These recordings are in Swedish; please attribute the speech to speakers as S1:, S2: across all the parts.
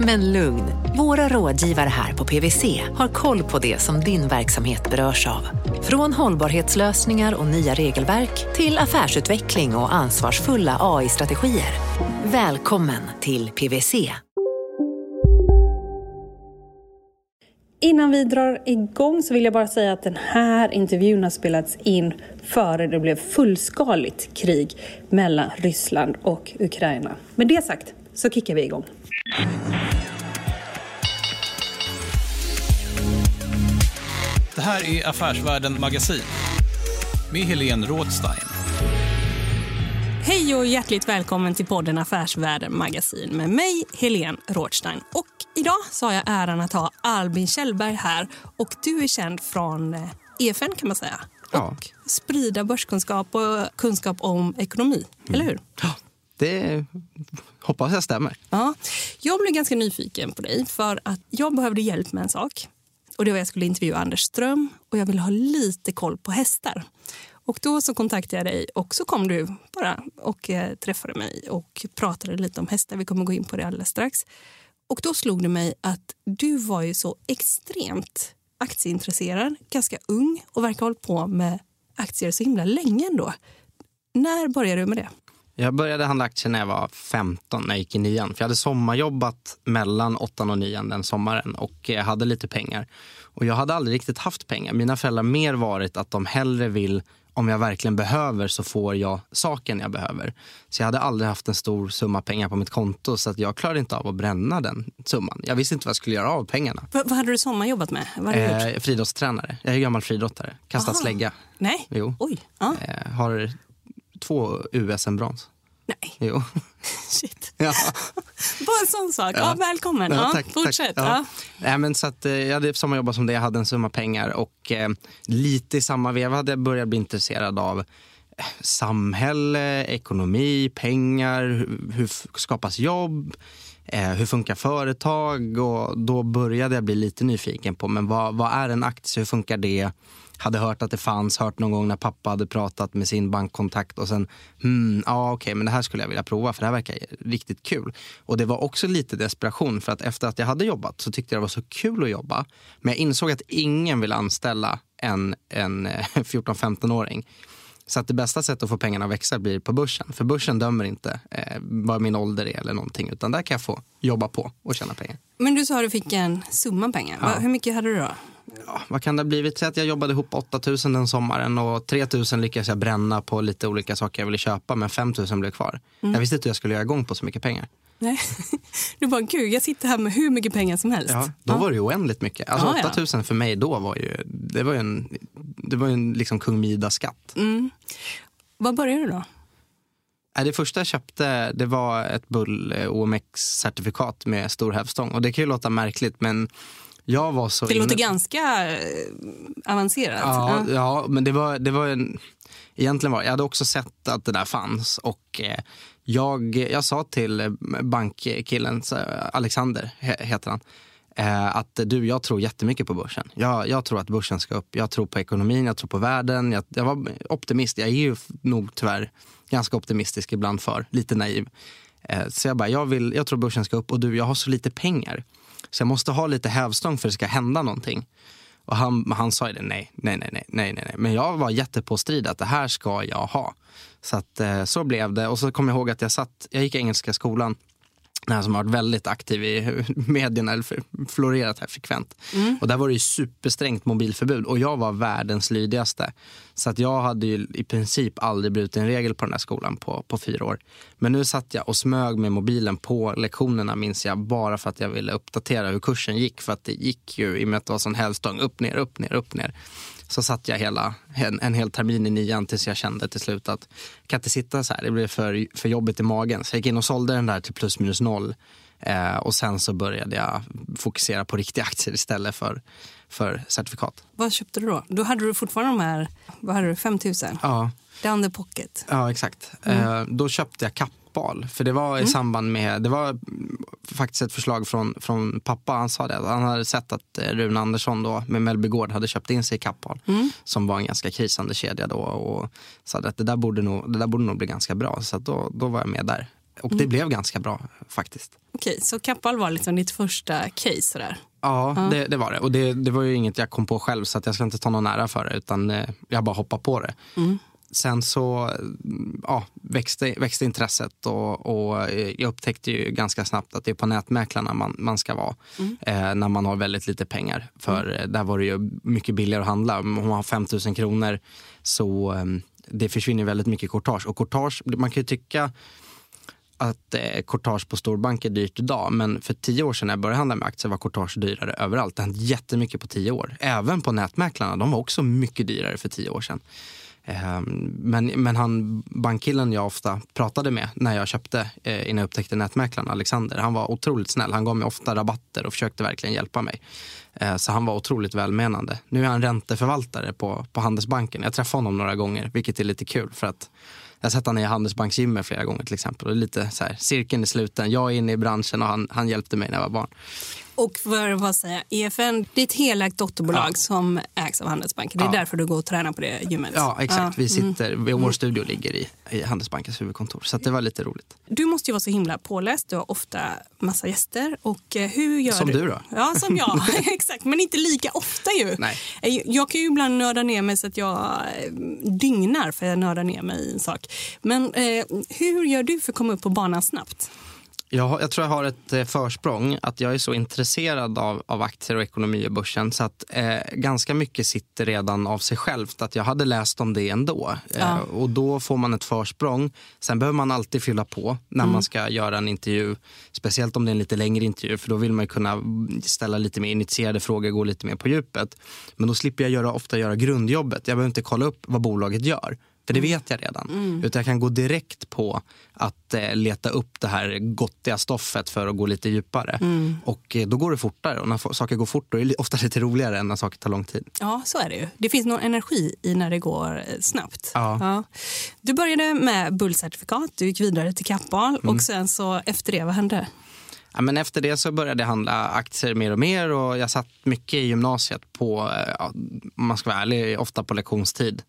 S1: Men lugn, våra rådgivare här på PWC har koll på det som din verksamhet berörs av. Från hållbarhetslösningar och nya regelverk till affärsutveckling och ansvarsfulla AI-strategier. Välkommen till PWC.
S2: Innan vi drar igång så vill jag bara säga att den här intervjun har spelats in före det blev fullskaligt krig mellan Ryssland och Ukraina. Med det sagt så kickar vi igång.
S3: Det här är Affärsvärlden Magasin med Helene Rådstein.
S4: Hej och hjärtligt välkommen till podden Affärsvärlden Magasin med mig, Helene Rådstein. Och idag så har jag äran att ha Albin Kjellberg här. Och du är känd från EFN kan man säga.
S5: Ja.
S4: Och sprida börskunskap och kunskap om ekonomi, eller hur?
S5: Ja, det hoppas jag stämmer.
S4: Ja. Jag blev ganska nyfiken på dig för att jag behövde hjälp med en sak. Och det var jag skulle intervjua Anders Ström och jag ville ha lite koll på hästar. Och då så kontaktade jag dig och så kom du bara och eh, träffade mig och pratade lite om hästar. Vi kommer gå in på det alldeles strax. Och då slog det mig att du var ju så extremt aktieintresserad, ganska ung och verkar ha hållit på med aktier så himla länge ändå. När började du med det?
S5: Jag började handla aktier när jag var 15, när jag gick i nian. För jag hade sommarjobbat mellan åttan och nian den sommaren och jag hade lite pengar. Och jag hade aldrig riktigt haft pengar. Mina föräldrar mer varit att de hellre vill om jag verkligen behöver så får jag saken jag behöver. Så jag hade aldrig haft en stor summa pengar på mitt konto så att jag klarade inte av att bränna den summan. Jag visste inte vad jag skulle göra av pengarna.
S4: V vad hade du sommarjobbat med? Vad hade?
S5: Eh, friidrottstränare. Jag är gammal friidrottare. Kastat
S4: Aha.
S5: slägga.
S4: Nej?
S5: Jo.
S4: Oj. Ja.
S5: Eh, har två USM-brons.
S4: Nej.
S5: Jo.
S4: Shit.
S5: Ja.
S4: Bara en sån sak. Ja. välkommen. Ja,
S5: tack,
S4: fortsätt.
S5: Tack.
S4: Ja.
S5: Nej, men så att, eh, jag hade sommarjobbat som det, jag hade en summa pengar och eh, lite i samma veva hade jag börjat bli intresserad av eh, samhälle, ekonomi, pengar, hur, hur skapas jobb, eh, hur funkar företag och då började jag bli lite nyfiken på men vad, vad är en aktie, hur funkar det? Hade hört att det fanns, hört någon gång när pappa hade pratat med sin bankkontakt och sen, hmm, ja okej, men det här skulle jag vilja prova för det här verkar riktigt kul. Och det var också lite desperation för att efter att jag hade jobbat så tyckte jag det var så kul att jobba. Men jag insåg att ingen vill anställa en, en eh, 14-15-åring. Så att det bästa sättet att få pengarna att växa blir på börsen. För börsen dömer inte eh, vad min ålder är eller någonting. Utan där kan jag få jobba på och tjäna pengar.
S4: Men du sa att du fick en summa pengar. Va- Hur mycket hade du då?
S5: Ja, vad kan det ha blivit? Säg att jag jobbade ihop 8000 den sommaren och 3000 lyckades jag bränna på lite olika saker jag ville köpa. Men 5000 blev kvar. Jag visste inte hur jag skulle göra igång på så mycket pengar.
S4: Nej. Du bara, gud, jag sitter här med hur mycket pengar som helst.
S5: Ja, då var det ju oändligt mycket. Alltså
S4: Ja, ja.
S5: 8000 för mig då var ju, det var ju en, det var en liksom kung Midas-skatt.
S4: Vad började du då?
S5: Det första jag köpte det var ett Bull eh, OMX-certifikat med stor hävstång. Och det kan ju låta märkligt men jag var så...
S4: Det låter
S5: inne-
S4: ganska eh, avancerat.
S5: Ja,
S4: Ja.
S5: ja, men det var, det var en... Egentligen var Jag hade också sett att det där fanns. Och eh, jag, jag sa till eh, bankkillen, Alexander he- heter han, eh, att du, jag tror jättemycket på börsen. Jag, jag tror att börsen ska upp. Jag tror på ekonomin, jag tror på världen. Jag, jag var optimist. Jag är ju nog tyvärr ganska optimistisk ibland för, lite naiv. Eh, så jag bara, jag, vill, jag tror börsen ska upp och du, jag har så lite pengar. Så jag måste ha lite hävstång för att det ska hända någonting. Och han, han sa ju det, nej, nej, nej, nej, nej, nej. Men jag var jättepåstridig att det här ska jag ha. Så att eh, så blev det. Och så kom jag ihåg att jag satt, jag gick i engelska skolan Den som har varit väldigt aktiv i medierna, eller florerat här frekvent.
S4: Mm.
S5: Och där var det ju supersträngt mobilförbud och jag var världens lydigaste. Så att jag hade ju i princip aldrig brutit en regel på den här skolan på, på fyra år. Men nu satt jag och smög med mobilen på lektionerna minns jag bara för att jag ville uppdatera hur kursen gick. För att det gick ju i och med att det var sån hävstång upp, ner, upp, ner, upp, ner. Så satt jag hela, en, en hel termin i nian tills jag kände till slut att jag kan inte sitta så här, det blir för, för jobbigt i magen. Så jag gick in och sålde den där till plus minus noll. Eh, och sen så började jag fokusera på riktiga aktier istället för, för certifikat.
S4: Vad köpte du då? Då hade du fortfarande de här, vad hade du, 5 000?
S5: Ja,
S4: Down the pocket.
S5: ja exakt. Eh, då köpte jag Kappahl. För det var i samband med, det var mm, faktiskt ett förslag från, från pappa. Han sa det, han hade sett att eh, Rune Andersson då med Mellby Gård hade köpt in sig i Kappahl. Som var en ganska krisande kedja då. Och sa att det där borde nog, det där borde nog bli ganska bra. Så då, då var jag med där. Och det blev ganska bra faktiskt.
S4: Okej, så Kappahl var liksom ditt första case sådär.
S5: Ja, det, det var det. Och det, det var ju inget jag kom på själv så att jag ska inte ta någon ära för det utan eh, jag bara hoppade på det. Sen så mm, ja, växte, växte intresset och, och eh, jag upptäckte ju ganska snabbt att det är på nätmäklarna man, man ska vara eh, när man har väldigt lite pengar. För eh, där var det ju mycket billigare att handla. Om man har 5 000 kronor så det försvinner väldigt mycket courtage. Och courtage, man kan ju tycka att eh, courtage på storbank är dyrt idag. Men för tio år sedan när jag började handla med aktier var courtage dyrare överallt. Det har hänt jättemycket på tio år. Även på nätmäklarna. De var också mycket dyrare för tio år sedan. Eh, men, men han, bankkillen jag ofta pratade med när jag köpte eh, innan jag upptäckte nätmäklaren, Alexander, han var otroligt snäll. Han gav mig ofta rabatter och försökte verkligen hjälpa mig. Eh, så han var otroligt välmenande. Nu är han ränteförvaltare på, på Handelsbanken. Jag träffade honom några gånger, vilket är lite kul för att jag har sett honom i Handelsbanksgymmet flera gånger till exempel. Och det är lite så här, cirkeln är sluten. Jag är inne i branschen och han, han hjälpte mig när jag var barn.
S4: Och för bara säga, EFN det är ett helägt dotterbolag
S5: Ja.
S4: som ägs av Handelsbanken. Det är
S5: Ja.
S4: därför du går och tränar på det gymmet.
S5: Ja, exakt. Vi
S4: mm.
S5: sitter, vår studio ligger i, i Handelsbankens huvudkontor. Så det var lite roligt.
S4: Du måste ju vara så himla påläst. Du har ofta massa gäster. Och eh, hur gör
S5: Som du då?
S4: Ja, som jag. Exakt, men inte lika ofta ju.
S5: Nej.
S4: Eh, Jag kan ju ibland nörda ner mig så att jag eh, dygnar för jag nördar ner mig i en sak. Men eh, hur gör du för att komma upp på banan snabbt?
S5: Jag, jag tror jag har ett eh, försprång att jag är så intresserad av, av aktier och ekonomi i börsen så att eh, ganska mycket sitter redan av sig självt. Att jag hade läst om det ändå.
S4: Ja.
S5: Eh, och då får man ett försprång. Sen behöver man alltid fylla på när man ska göra en intervju. Speciellt om det är en lite längre intervju för då vill man kunna ställa lite mer initierade frågor, gå lite mer på djupet. Men då slipper jag göra, ofta göra grundjobbet. Jag behöver inte kolla upp vad bolaget gör. För det vet jag redan. Utan jag kan gå direkt på att eh, leta upp det här gottiga stoffet för att gå lite djupare. Och eh, då går det fortare. Och när saker går fort då är det ofta lite roligare än när saker tar lång tid.
S4: Ja, så är det ju. Det finns någon energi i när det går eh, snabbt.
S5: Ja.
S4: Du började med bullcertifikat, du gick vidare till Kappahl
S5: Mm.
S4: och sen så efter det, vad hände?
S5: Ja, men efter det så började jag handla aktier mer och mer och jag satt mycket i gymnasiet på, eh, ja, om man ska vara ärlig, ofta på lektionstid.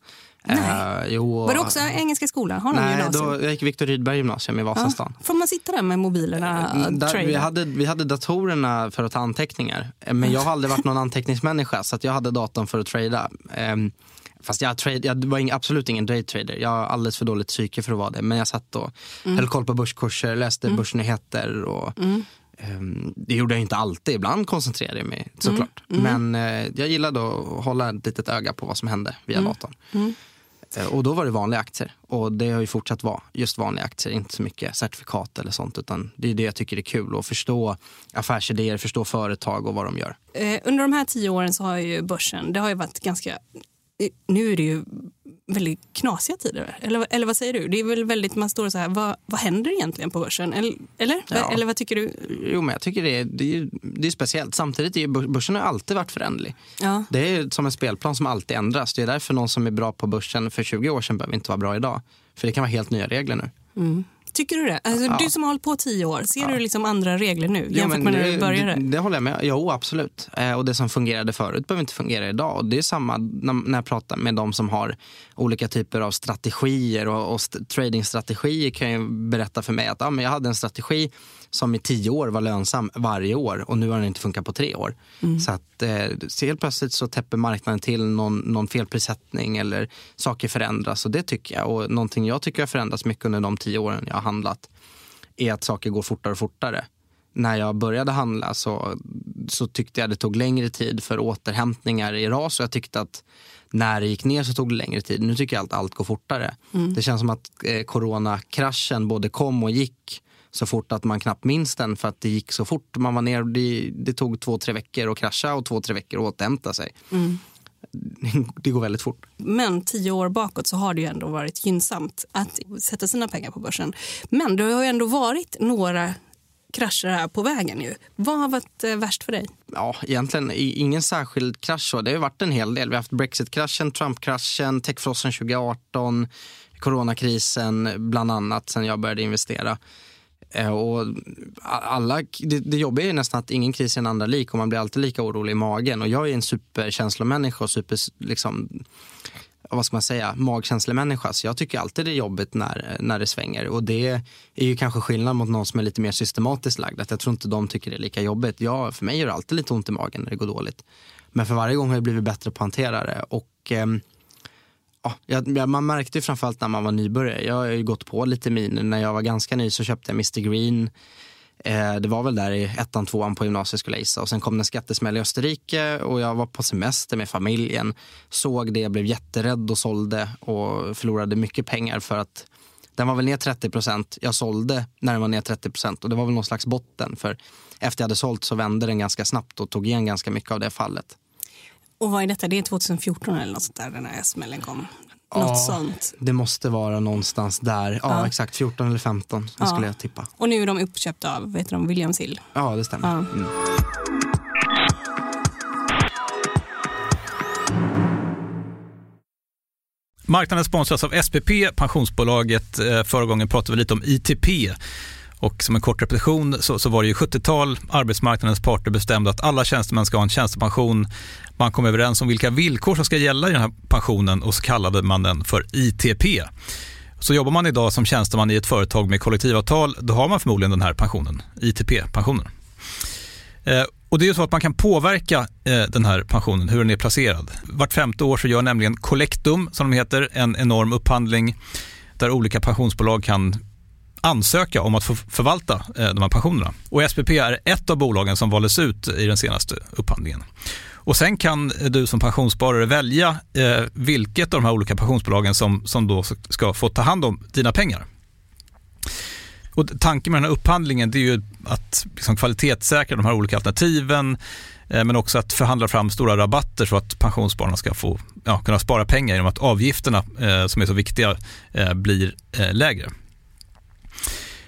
S4: Nej.
S5: Eh,
S4: Var det också Engelska skolan? Har
S5: Nej,
S4: gymnasium?
S5: då, jag gick Viktor Rydberg gymnasium i Vasastan.
S4: Får man sitta där med mobilerna och
S5: Där, vi, hade, vi hade datorerna för att ta anteckningar. Eh, Men jag har aldrig varit någon anteckningsmänniska så att jag hade datorn för att trada. Ehm, Fast jag, trade, jag var ing, absolut ingen daytrader. Jag har alldeles för dåligt psyke för att vara det. Men jag satt och höll koll på börskurser, läste börsnyheter. Och, ehm, det gjorde jag inte alltid. Ibland koncentrerade jag mig såklart. Men eh, jag gillade att hålla ett litet öga på vad som hände via datorn. Eh, Och då var det vanliga aktier. Och det har ju fortsatt vara just vanliga aktier, inte så mycket certifikat eller sånt. Utan det är det jag tycker är kul, att förstå affärsidéer, förstå företag och vad de gör.
S4: Eh, under de här tio åren så har ju börsen, det har ju varit ganska, nu är det ju väldigt knasiga tider. Eller, eller vad säger du? Det är väl väldigt, man står så här, vad, vad händer egentligen på börsen? Eller, eller?
S5: Ja.
S4: eller vad tycker du?
S5: Jo, men jag tycker det är, det är, det är speciellt. Samtidigt är börsen har alltid varit föränderlig.
S4: Ja.
S5: Det är som en spelplan som alltid ändras. Det är därför någon som är bra på börsen för 20 år sedan behöver inte vara bra idag. För det kan vara helt nya regler nu.
S4: Tycker du det? Alltså,
S5: Ja.
S4: Du som har hållit på tio år, ser du liksom andra regler nu jämfört med när du började?
S5: Det, det håller jag med Jo, absolut. Eh, och det som fungerade förut behöver inte fungera idag. Och det är samma när, när jag pratar med de som har olika typer av strategier och, och st- tradingstrategier kan ju berätta för mig att ah, men jag hade en strategi som i tio år var lönsam varje år och nu har den inte funkat på tre år. Så att eh, så helt plötsligt så täpper marknaden till någon, någon felprissättning eller saker förändras och det tycker jag. Och någonting jag tycker har förändrats mycket under de tio åren jag har handlat är att saker går fortare och fortare. När jag började handla så, så tyckte jag det tog längre tid för återhämtningar i ras och jag tyckte att när det gick ner så tog det längre tid. Nu tycker jag att allt går fortare.
S4: Mm.
S5: Det känns som att eh, coronakraschen både kom och gick så fort att man knappt minns den för att det gick så fort. Man var ner, det, det tog två, tre veckor att krascha och två, tre veckor att återhämta sig.
S4: Mm.
S5: Det går väldigt fort.
S4: Men tio år bakåt så har det ju ändå varit gynnsamt att sätta sina pengar på börsen. Men det har ju ändå varit några krascher här på vägen. Ju. Vad har varit eh, värst för dig?
S5: Ja, egentligen ingen särskild krasch. Det har varit en hel del. Vi har haft Brexit-kraschen, Trump-kraschen, techfrossen 2018, coronakrisen bland annat sen jag började investera. Eh, och alla, det, det jobbiga är nästan att ingen kris är en andra lik och man blir alltid lika orolig i magen. Och jag är en superkänslomänniska och super, liksom, vad ska man säga, magkänslemänniska. Så jag tycker alltid det är jobbigt när, när det svänger. Och det är ju kanske skillnad mot någon som är lite mer systematiskt lagd. Att jag tror inte de tycker det är lika jobbigt. Jag, för mig gör det alltid lite ont i magen när det går dåligt. Men för varje gång har jag blivit bättre på att hantera det. Och, eh, ja, man märkte ju framförallt när man var nybörjare. Jag har ju gått på lite miner. När jag var ganska ny så köpte jag Mr Green. Eh, det var väl där i ettan, tvåan på gymnasiet skulle jag gissa. Och sen kom det en skattesmäll i Österrike och jag var på semester med familjen. Såg det, blev jätterädd och sålde och förlorade mycket pengar för att den var väl ner 30 procent. Jag sålde när den var ner 30 procent och det var väl någon slags botten. För efter jag hade sålt så vände den ganska snabbt och tog igen ganska mycket av det fallet.
S4: Och vad är detta? Det är 2014 eller något sånt där den här smällen kom. Något sånt.
S5: Det måste vara någonstans där. Ja,
S4: Ja.
S5: exakt. 14 eller 15
S4: Ja.
S5: skulle jag tippa.
S4: Och nu är de uppköpta av vet de, Williams Hill.
S5: Ja, det stämmer.
S4: Ja.
S5: Mm.
S3: Marknaden sponsras av SPP, pensionsbolaget. Eh, Förra gången pratade vi lite om ITP. Och som en kort repetition så, så var det ju 70-tal. Arbetsmarknadens parter bestämde att alla tjänstemän ska ha en tjänstepension. Man kom överens om vilka villkor som ska gälla i den här pensionen och så kallade man den för ITP. Så jobbar man idag som tjänsteman i ett företag med kollektivavtal, då har man förmodligen den här pensionen, ITP-pensionen. Eh, och det är ju så att man kan påverka eh, den här pensionen, hur den är placerad. Vart femte år så gör nämligen Collectum, som de heter, en enorm upphandling där olika pensionsbolag kan ansöka om att få förvalta eh, de här pensionerna. Och SPP är ett av bolagen som valdes ut i den senaste upphandlingen. Och sen kan du som pensionssparare välja eh, vilket av de här olika pensionsbolagen som, som då ska få ta hand om dina pengar. Och tanken med den här upphandlingen det är ju att liksom kvalitetssäkra de här olika alternativen eh, men också att förhandla fram stora rabatter så att pensionsspararna ska få ja, kunna spara pengar genom att avgifterna eh, som är så viktiga eh, blir eh, lägre.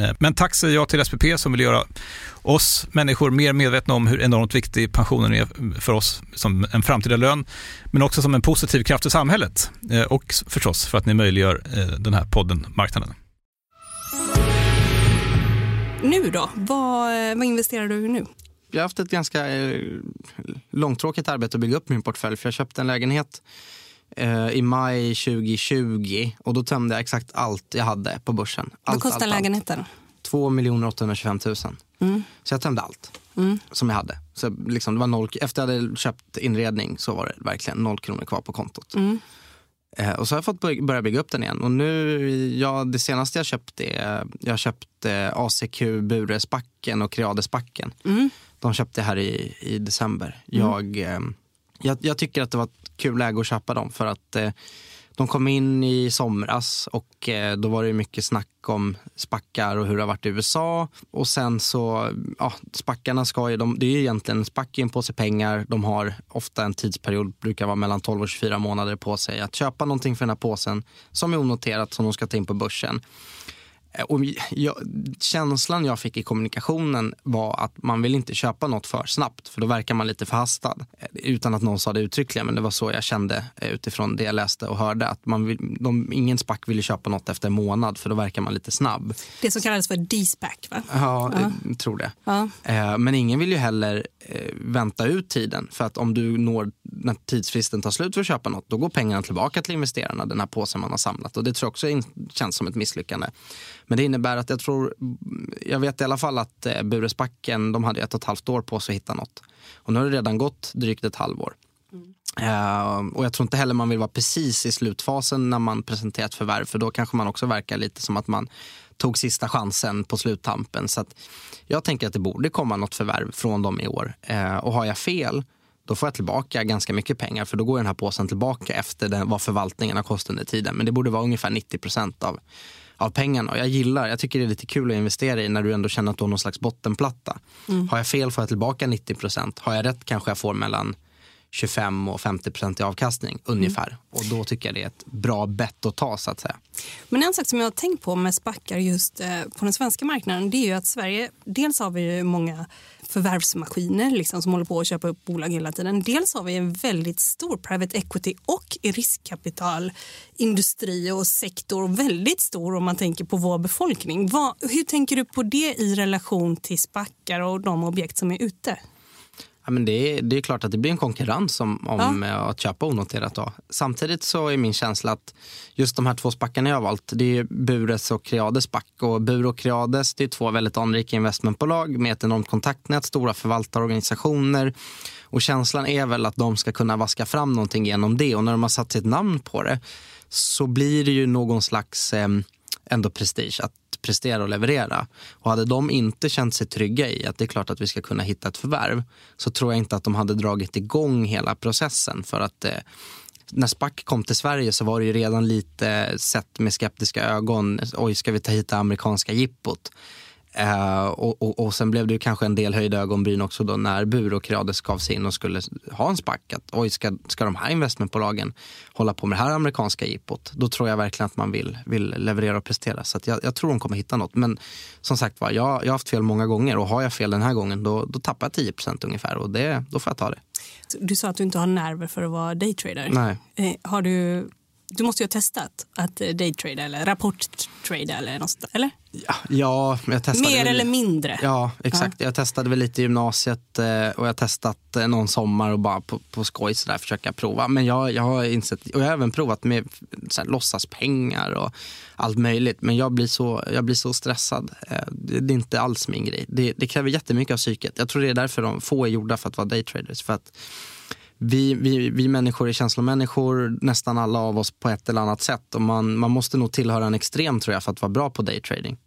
S3: Eh, Men tack säger jag till SPP som vill göra oss människor mer medvetna om hur enormt viktig pensionen är för oss som en framtida lön, men också som en positiv kraft i samhället. Eh, Och förstås för att ni möjliggör eh, den här podden Marknaden.
S4: Nu då? Vad, vad investerar du i nu?
S5: Jag har haft ett ganska långtråkigt arbete att bygga upp min portfölj. För jag köpte en lägenhet eh, i maj 2020 och då tömde jag exakt allt jag hade på börsen.
S4: Vad kostar
S5: allt,
S4: lägenheten?
S5: Allt. 2 825 000.
S4: Mm.
S5: Så jag tömde allt
S4: Mm.
S5: som jag hade. Så liksom, det var noll, efter jag hade köpt inredning så var det verkligen noll kronor kvar på kontot.
S4: Mm.
S5: Eh, och så har jag fått börja bygga upp den igen. Och nu, ja, det senaste jag köpte är, jag köpte ACQ Buresbacken och Creadesbacken.
S4: Mm.
S5: De köpte jag här i, i december. Jag, eh, jag, jag tycker att det var ett kul läge att köpa dem för att eh, De kom in i somras och eh, då var det mycket snack om spackar och hur det har varit i USA. Och sen så, ja, spackarna ska ju, de, det är ju egentligen en spack i en påse pengar. De har ofta en tidsperiod, brukar vara mellan 12 och 24 månader på sig att köpa någonting för den här påsen som är onoterat som de ska ta in på börsen. Eh, och jag, känslan jag fick i kommunikationen var att man vill inte köpa något för snabbt för då verkar man lite förhastad. Eh, utan att någon sa det uttryckligen, men det var så jag kände eh, utifrån det jag läste och hörde. Att man vill, de, ingen spack ville köpa något efter en månad för då verkar man lite snabb.
S4: Det som kallas för D-SPAC va?
S5: Ja, jag tror det. Ja. Men ingen vill ju heller vänta ut tiden för att om du når när tidsfristen tar slut för att köpa något, då går pengarna tillbaka till investerarna, den här påsen man har samlat. Och det tror jag också känns som ett misslyckande. Men det innebär att jag tror, jag vet i alla fall att eh, Buresbacken, de hade ett och ett halvt år på sig att hitta något. Och nu har det redan gått drygt ett halvår. Mm. Uh, och jag tror inte heller man vill vara precis i slutfasen när man presenterar ett förvärv för då kanske man också verkar lite som att man tog sista chansen på sluttampen. Så jag tänker att det borde komma något förvärv från dem i år. Uh, och har jag fel då får jag tillbaka ganska mycket pengar för då går den här påsen tillbaka efter den, vad förvaltningen har kostat under tiden. Men det borde vara ungefär 90 procent av, av pengarna. Och jag gillar, jag tycker det är lite kul att investera i när du ändå känner att du har någon slags bottenplatta. Mm. Har jag fel får jag tillbaka 90 procent. Har jag rätt kanske jag får mellan 25 och 50 procent i avkastning ungefär. Mm. Och då tycker jag det är ett bra bett att ta så att säga.
S4: Men en sak som jag har tänkt på med spackar just eh, på den svenska marknaden det är ju att Sverige, dels har vi ju många förvärvsmaskiner liksom, som håller på att köpa upp bolag hela tiden. Dels har vi en väldigt stor private equity och riskkapitalindustri och sektor. Väldigt stor om man tänker på vår befolkning. Vad, hur tänker du på det i relation till spackar och de objekt som är ute?
S5: Ja, men det, är, det är klart att det blir en konkurrens om, om ja. att köpa onoterat. Då. Samtidigt så är min känsla att just de här två spackarna jag har valt, det är Bures och Creades spack. Och Bure och Creades det är två väldigt anrika investmentbolag med ett enormt kontaktnät, stora förvaltarorganisationer. Och känslan är väl att de ska kunna vaska fram någonting genom det. Och när de har satt sitt namn på det så blir det ju någon slags eh, ändå prestige att prestera och leverera. Och hade de inte känt sig trygga i att det är klart att vi ska kunna hitta ett förvärv så tror jag inte att de hade dragit igång hela processen. För att eh, när SPAC kom till Sverige så var det ju redan lite sett med skeptiska ögon. Oj, ska vi ta hit det amerikanska jippot? Uh, och, och, och, sen blev det kanske en del höjda ögonbryn också då när Bureaukrades gav sig in och skulle ha en spack. Att, oj, ska, ska de här investmentbolagen hålla på med det här amerikanska jippot? Då tror jag verkligen att man vill, vill leverera och prestera. Så jag, jag, tror de kommer hitta något. Men som sagt var, jag, jag har haft fel många gånger och har jag fel den här gången då, då tappar jag 10% ungefär och det, då får jag ta det.
S4: Du sa att du inte har nerver för att vara daytrader.
S5: Nej.
S4: Eh, har du du måste ju ha testat att daytrada eller rapporttrada eller något sånt, eller?
S5: Ja, ja jag testade
S4: Mer
S5: väl,
S4: eller mindre?
S5: Ja, exakt. Ja. Jag testade väl lite i gymnasiet eh, och jag har testat eh, någon sommar och bara på, på skoj så där, försöka prova. Men jag, jag har insett, och jag har även provat med så här, låtsaspengar och allt möjligt. Men jag blir så, jag blir så stressad. Eh, det är inte alls min grej. Det, det kräver jättemycket av psyket. Jag tror det är därför de få är gjorda för att vara daytraders. För att vi, vi, vi människor är känslomänniskor, nästan alla av oss på ett eller annat sätt. Och man, man måste nog tillhöra en extrem tror jag för att vara bra på daytrading.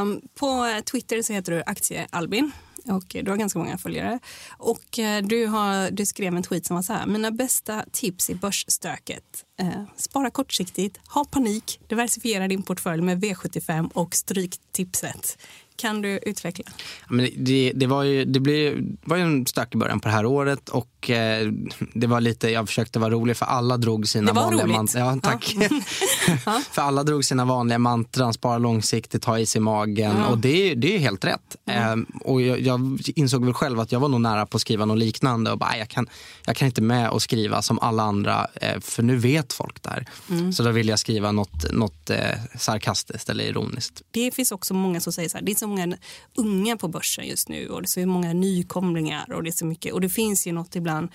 S4: Um, på Twitter så heter du Aktie-Albin och du har ganska många följare. Och eh, du, har, du skrev en tweet som var så här. Mina bästa tips i börsstöket. Uh, spara kortsiktigt, ha panik, diversifiera din portfölj med V75 och stryk tipset. Kan du utveckla?
S5: Men det, det, var ju, det blev, var ju en stökig början på det här året och eh, det var lite, jag försökte vara rolig för alla drog sina vanliga mantran. Ja, tack. Ja. för alla drog sina vanliga mantran, spara långsiktigt, ha is i magen ja. och det, det är helt rätt. Mm. Eh, och jag, jag, insåg väl själv att jag var nog nära på att skriva något liknande och bara, jag kan, jag kan inte med och skriva som alla andra eh, för nu vet folk det här. Mm. Så då vill jag skriva något, något eh, sarkastiskt eller ironiskt.
S4: Det finns också många som säger så här, det är så många unga på börsen just nu och det är så många nykomlingar och det är så mycket och det finns ju något ibland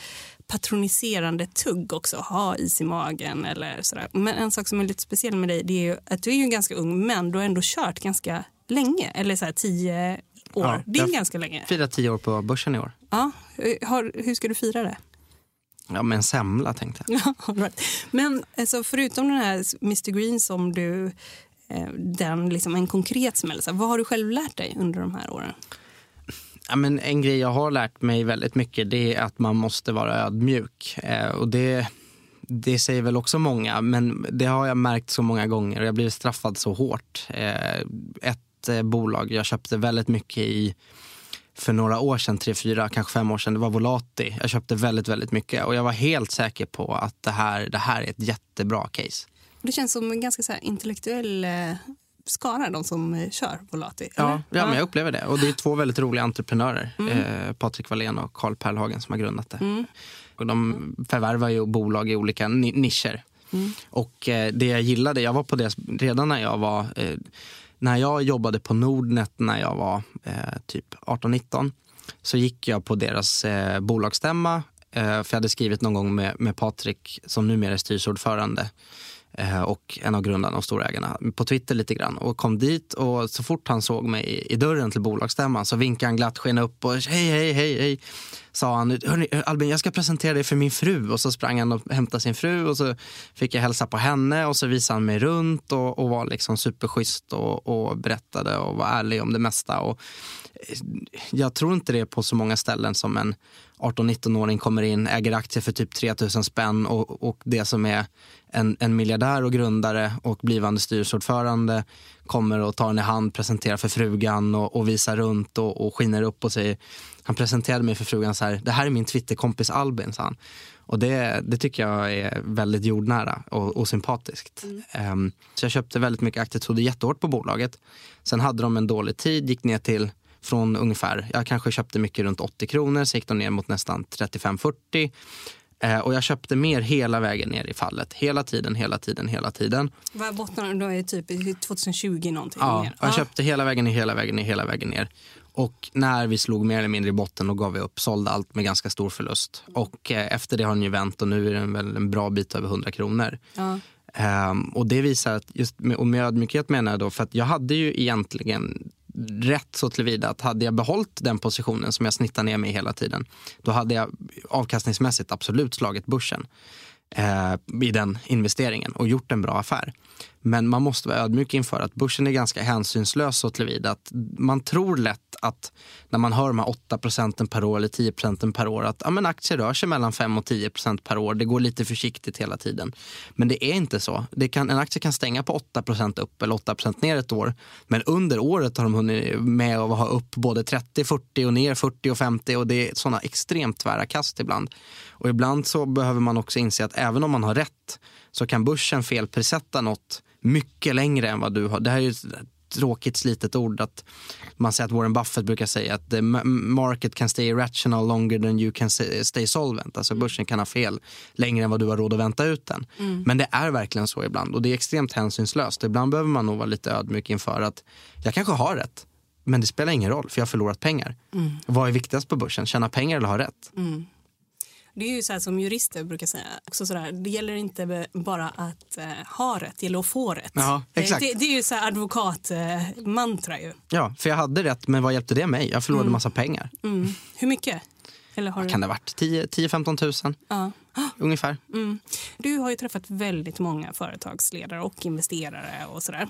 S4: patroniserande tugg också, ha is i magen eller sådär. Men en sak som är lite speciell med dig det är ju att du är ju ganska ung men du har ändå kört ganska länge, eller så här tio år. Ja, det är ganska länge.
S5: Firat tio år på börsen i år.
S4: Ja, har, hur ska du fira det?
S5: Ja, med en semla tänkte jag.
S4: right. Men alltså, förutom den här Mr Green som du Eh, den liksom en konkret smäll. Vad har du själv lärt dig under de här åren?
S5: Ja, men en grej jag har lärt mig väldigt mycket det är att man måste vara ödmjuk. Eh, och det, det säger väl också många, men det har jag märkt så många gånger och jag blivit straffad så hårt. Eh, ett bolag jag köpte väldigt mycket i för några år sedan, tre, fyra, kanske fem år sedan, det var Volati. Jag köpte väldigt, väldigt mycket och jag var helt säker på att det här, det här är ett jättebra case.
S4: Det känns som en ganska så intellektuell eh, skara, de som eh, kör Volati.
S5: Ja,
S4: eller?
S5: ja, men jag upplever det. Och det är två väldigt roliga entreprenörer. Eh, Patrik Wallén och Carl Perlhagen som har grundat det. Och de förvärvar ju bolag i olika ni- nischer. Och eh, det jag gillade, jag var på det redan när jag var eh, när jag jobbade på Nordnet när jag var eh, typ 18-19 så gick jag på deras eh, bolagsstämma för jag hade skrivit någon gång med, med Patrik som numera är styrelseordförande Eh, och en av grundarna och storägarna på Twitter lite grann. Och kom dit och så fort han såg mig i, i dörren till bolagsstämman så vinkade han glatt sken upp och hej, hej, hej, hej, sa han. Albin, jag ska presentera dig för min fru och så sprang han och hämtade sin fru och så fick jag hälsa på henne och så visade han mig runt och, och var liksom superschysst och, och berättade och var ärlig om det mesta. Och eh, jag tror inte det är på så många ställen som en 18-19-åring kommer in, äger aktier för typ 3000 spänn och, och det som är en, en miljardär och grundare och blivande styrelseordförande kommer och tar en i hand, presenterar för frugan och, och visar runt och, och skiner upp och säger han presenterade mig för frugan så här, det här är min Twitterkompis Albin, sa han. Och det, det tycker jag är väldigt jordnära och, och sympatiskt. Ehm, så jag köpte väldigt mycket aktier, trodde jättehårt på bolaget. Sen hade de en dålig tid, gick ner till från ungefär, jag kanske köpte mycket runt 80 kronor, så gick de ner mot nästan 35-40. Eh, och jag köpte mer hela vägen ner i fallet. Hela tiden, hela tiden, hela tiden.
S4: Vad bottnar då är typ i 2020 någonting
S5: Ja, jag köpte hela vägen ner, hela vägen ner, hela vägen ner. Och när vi slog mer eller mindre i botten då gav vi upp, sålde allt med ganska stor förlust. Och eh, efter det har den ju vänt och nu är den väl en bra bit över 100 kronor.
S4: Ja.
S5: Ehm, och det visar att, just med, och med ödmjukhet menar jag då, för att jag hade ju egentligen rätt så tillvida att hade jag behållit den positionen som jag snittar ner mig hela tiden, då hade jag avkastningsmässigt absolut slagit börsen eh, i den investeringen och gjort en bra affär. Men man måste vara ödmjuk inför att börsen är ganska hänsynslös så tillvida att man tror lätt att när man hör de här 8 procenten per år eller 10 procenten per år att ja, men aktier rör sig mellan 5 och 10 procent per år. Det går lite försiktigt hela tiden. Men det är inte så. Det kan, en aktie kan stänga på 8 procent upp eller 8 procent ner ett år. Men under året har de hunnit med att ha upp både 30, 40 och ner 40 och 50 och det är sådana extremt tvära kast ibland. Och ibland så behöver man också inse att även om man har rätt så kan börsen felprissätta något mycket längre än vad du har. Det här är ju ett tråkigt slitet ord att man säger att Warren Buffett brukar säga att the ma- market can stay irrational longer than you can stay solvent. Alltså börsen kan ha fel längre än vad du har råd att vänta ut den. Men det är verkligen så ibland och det är extremt hänsynslöst. Ibland behöver man nog vara lite ödmjuk inför att jag kanske har rätt. Men det spelar ingen roll för jag har förlorat pengar. Vad är viktigast på börsen? Tjäna pengar eller ha rätt?
S4: Det är ju så här som jurister brukar säga. Också så där, det gäller inte bara att eh, ha rätt, det gäller att få rätt.
S5: Ja,
S4: Det-
S5: exakt.
S4: Det, det är ju så advokatmantra eh, ju.
S5: Ja, för jag hade rätt men vad hjälpte det mig? Jag förlorade massa pengar.
S4: Mm. Hur mycket? Eller har du...
S5: Kan det ha varit 10-15 tusen
S4: Ja.
S5: ungefär?
S4: Mm. Du har ju träffat väldigt många företagsledare och investerare och sådär.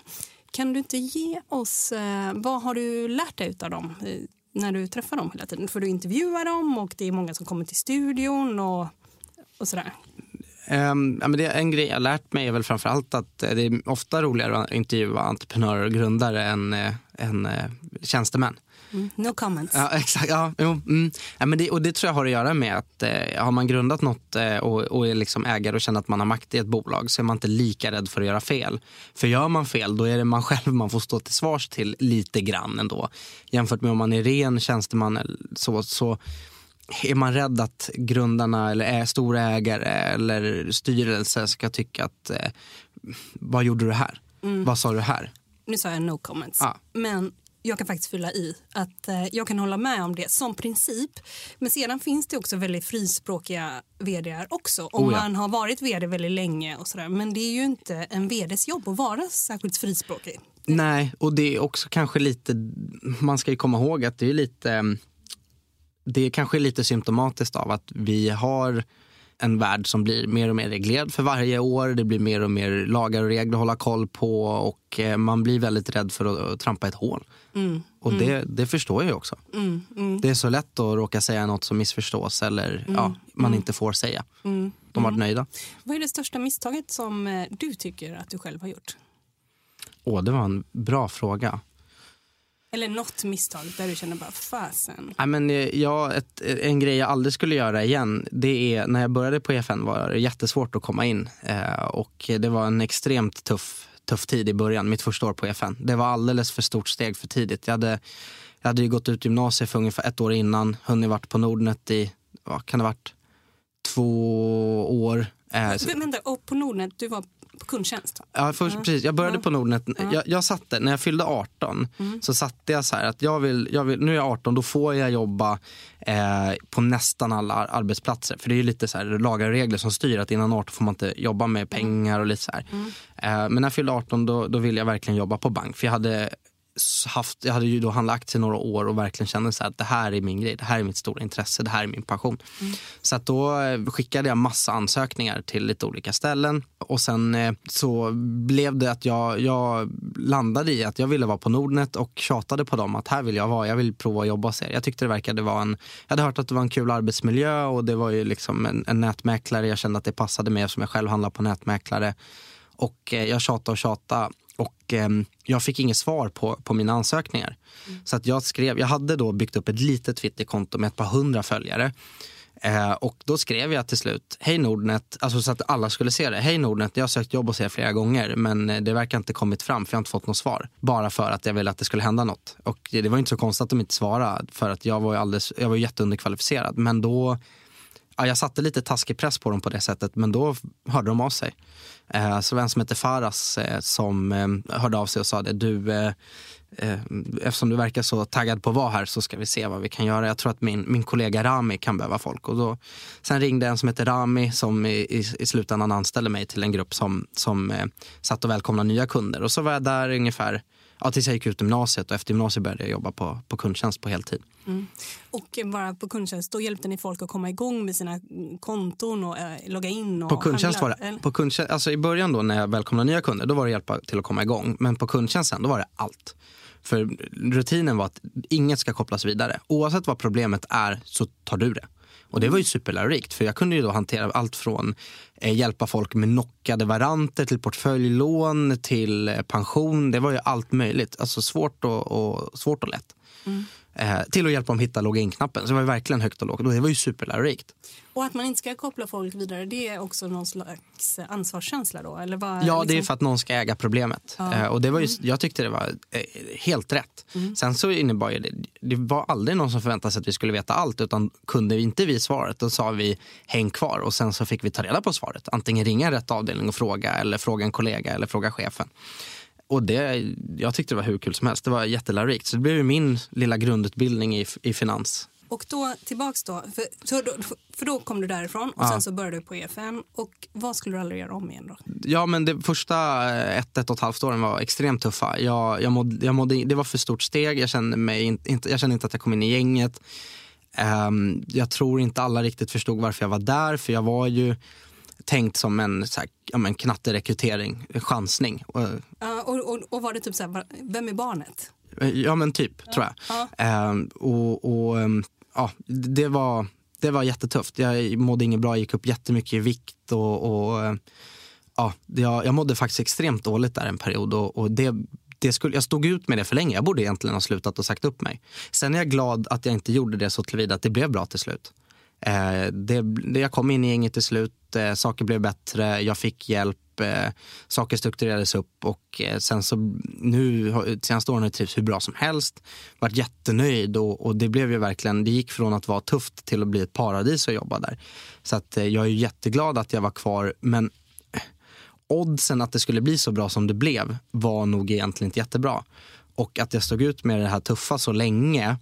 S4: Kan du inte ge oss, eh, vad har du lärt dig av dem eh, när du träffar dem hela tiden? För du intervjuar dem och det är många som kommer till studion och, och sådär.
S5: Um, ja, men det en grej jag lärt mig är väl framför allt att eh, det är ofta roligare att intervjua entreprenörer och grundare än, eh, än eh, tjänstemän.
S4: Mm. No comments.
S5: Ja, exakt. Ja, jo, mm. ja, men det, och det tror jag har att göra med att eh, har man grundat något eh, och, och är liksom ägare och känner att man har makt i ett bolag så är man inte lika rädd för att göra fel. För gör man fel då är det man själv man får stå till svars till lite grann ändå. Jämfört med om man är ren tjänsteman eller så, så är man rädd att grundarna eller är stora ägare eller styrelse ska tycka att eh, vad gjorde du här? Vad sa du här?
S4: Nu sa jag no comments.
S5: Ja.
S4: Men jag kan faktiskt fylla i att eh, jag kan hålla med om det som princip. Men sedan finns det också väldigt frispråkiga vd också. Om
S5: Oh ja.
S4: man har varit vd väldigt länge och sådär. Men det är ju inte en vds jobb att vara särskilt frispråkig.
S5: Nej, och det är också kanske lite, man ska ju komma ihåg att det är lite, mm, det är kanske lite symptomatiskt av att vi har en värld som blir mer och mer reglerad för varje år. Det blir mer och mer lagar och regler att hålla koll på och eh, man blir väldigt rädd för att, trampa ett hål. Och det, det förstår jag ju också. Det är så lätt att råka säga något som missförstås eller ja, man inte får säga. De har varit nöjda.
S4: Vad är det största misstaget som eh, du tycker att du själv har gjort?
S5: Åh, det var en bra fråga.
S4: Eller något misstag där du känner bara fasen.
S5: Nej, men, eh, ja, ett, en grej jag aldrig skulle göra igen, det är när jag började på EFN var det jättesvårt att komma in. Eh, och det var en extremt tuff, tuff tid i början, mitt första år på EFN. Det var alldeles för stort steg för tidigt. Jag hade, jag hade ju gått ut gymnasiet för ungefär ett år innan, hunnit varit på Nordnet i, vad kan det varit, två år. Eh,
S4: Men, vänta, och på Nordnet, du var på kundtjänst?
S5: Ja, först, precis. Jag började
S4: Ja.
S5: på Nordnet. Jag, jag satte, när jag fyllde 18 så satte jag så här att jag vill, jag vill, nu är jag 18, då får jag jobba eh, på nästan alla ar- arbetsplatser. För det är ju lite så här lagar och regler som styr att innan 18 får man inte jobba med pengar och lite så här. Eh, men när jag fyllde 18 då, då ville jag verkligen jobba på bank. För jag hade haft, jag hade ju då handlat aktier några år och verkligen kände så här att det här är min grej, det här är mitt stora intresse, det här är min passion. Så att då eh, skickade jag massa ansökningar till lite olika ställen och sen eh, så blev det att jag, jag landade i att jag ville vara på Nordnet och tjatade på dem att här vill jag vara, jag vill prova att jobba hos er. Jag tyckte det verkade vara en, jag hade hört att det var en kul arbetsmiljö och det var ju liksom en, en nätmäklare, jag kände att det passade mig eftersom jag själv handlar på nätmäklare. Och eh, jag tjatade och tjatade och eh, jag fick inget svar på, på mina ansökningar. Så att jag skrev, jag hade då byggt upp ett litet Twitterkonto med ett par hundra följare. Eh, och då skrev jag till slut, hej Nordnet, alltså så att alla skulle se det. Hej Nordnet, jag har sökt jobb hos er flera gånger men eh, det verkar inte kommit fram för jag har inte fått något svar. Bara för att jag ville att det skulle hända något. Och det var inte så konstigt att de inte svarade för att jag var ju alldeles, jag var jätteunderkvalificerad. Men då ja, jag satte lite taskig press på dem på det sättet, men då hörde de av sig. Eh, så en som heter Faras eh, som eh, hörde av sig och sa det, du, eh, eh, eftersom du verkar så taggad på att vara här så ska vi se vad vi kan göra. Jag tror att min, min kollega Rami kan behöva folk. Och då, sen ringde en som heter Rami som i, i, i slutändan anställde mig till en grupp som, som eh, satt och välkomnade nya kunder. Och så var jag där ungefär ja, tills jag gick ut gymnasiet och efter gymnasiet började jag jobba på, på kundtjänst på heltid.
S4: Och eh, bara på kundtjänst, då hjälpte ni folk att komma igång med sina mm, konton och eh, logga in och
S5: På kundtjänst var
S4: handla,
S5: det,
S4: eller?
S5: på kundtjänst, alltså i början då när jag välkomnade nya kunder, då var det hjälpa till att komma igång. Men på kundtjänst sen, då var det allt. För rutinen var att inget ska kopplas vidare. Oavsett vad problemet är så tar du det. Och det var ju superlärorikt för jag kunde ju då hantera allt från eh, hjälpa folk med knockade varanter till portföljlån till eh, pension. Det var ju allt möjligt. Alltså svårt och, och, svårt och lätt. Mm till att hjälpa dem hitta logga in-knappen. Så det var verkligen högt och lågt. Och det var ju superlärorikt.
S4: Och att man inte ska koppla folk vidare, det är också någon slags ansvarskänsla då? Eller vad,
S5: Ja, det är
S4: liksom-
S5: för att någon ska äga problemet.
S4: Ja.
S5: Eh, och det var ju, Jag tyckte det var eh, helt rätt. Sen så innebar det, det var aldrig någon som förväntade sig att vi skulle veta allt. Utan kunde inte vi svaret, då sa vi häng kvar. Och sen så fick vi ta reda på svaret. Antingen ringa rätt avdelning och fråga, eller fråga en kollega eller fråga chefen. Och det, jag tyckte det var hur kul som helst. Det var jättelärorikt. Så det blev min lilla grundutbildning i, i finans.
S4: Och då tillbaks då, för, så då, för då kom du därifrån och
S5: Ja.
S4: sen så började du på EFN. Och vad skulle du aldrig göra om igen då?
S5: Ja, men det första eh, ett, ett och ett halvt åren var extremt tuffa. Jag, jag mådde, jag mådde, det var för stort steg. Jag kände, mig in, inte, jag kände inte att jag kom in i gänget. Ehm, jag tror inte alla riktigt förstod varför jag var där. För jag var ju tänkt som en, så här, ja, men knatterekrytering, chansning.
S4: Ja, och, och, och var det typ så här, vem är barnet?
S5: eh, Ja men typ, tror jag.
S4: Ja.
S5: Ehm, och och ehm, ja, det var, det var jättetufft. Jag mådde inget bra, gick upp jättemycket i vikt och, och eh, ja, jag, jag mådde faktiskt extremt dåligt där en period. Och, och det, det skulle, jag stod ut med det för länge. Jag borde egentligen ha slutat och sagt upp mig. Sen är jag glad att jag inte gjorde det så tillvida att det blev bra till slut. Eh, det, det, jag kom in i gänget till slut, eh, saker blev bättre, jag fick hjälp, eh, saker strukturerades upp och sen så nu senaste åren har jag trivts hur bra som helst, varit jättenöjd och, och det blev ju verkligen, det gick från att vara tufft till att bli ett paradis att jobba där. Så att jag är ju jätteglad att jag var kvar men oddsen att det skulle bli så bra som det blev var nog egentligen inte jättebra. Och att jag stod ut med det här tuffa så länge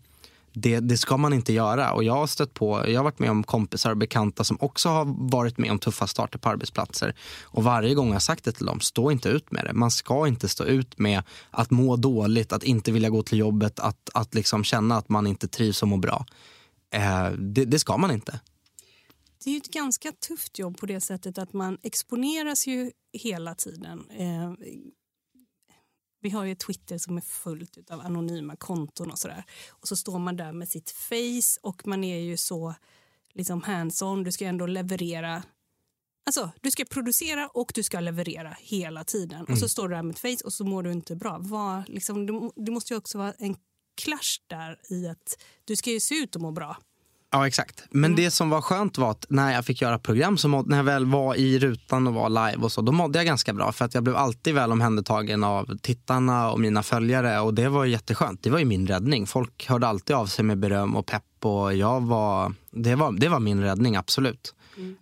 S5: det, det ska man inte göra. Och jag har stött på, jag har varit med om kompisar och bekanta som också har varit med om tuffa starter på arbetsplatser. Och varje gång jag har sagt det till dem, stå inte ut med det. Man ska inte stå ut med att må dåligt, att inte vilja gå till jobbet, att, att liksom känna att man inte trivs och mår bra. Eh, det, det ska man inte.
S4: Det är ju ett ganska tufft jobb på det sättet att man exponeras ju hela tiden. Eh, vi har ju Twitter som är fullt av anonyma konton och sådär. Och så står man där med sitt face och man är ju så liksom hands-on. Du ska ändå leverera Alltså, du ska producera och du ska leverera hela tiden. Och så står du där med ett face och så mår du inte bra. Vad, liksom, det, det måste ju också vara en clash där i att du ska ju se ut och må bra.
S5: Ja, exakt. Men det som var skönt var att när jag fick göra program, så mådde, när jag väl var i rutan och var live och så, då mådde jag ganska bra. För att jag blev alltid väl omhändertagen av tittarna och mina följare. Och det var jätteskönt. Det var ju min räddning. Folk hörde alltid av sig med beröm och pepp. Och jag var, det, var, det var min räddning, absolut.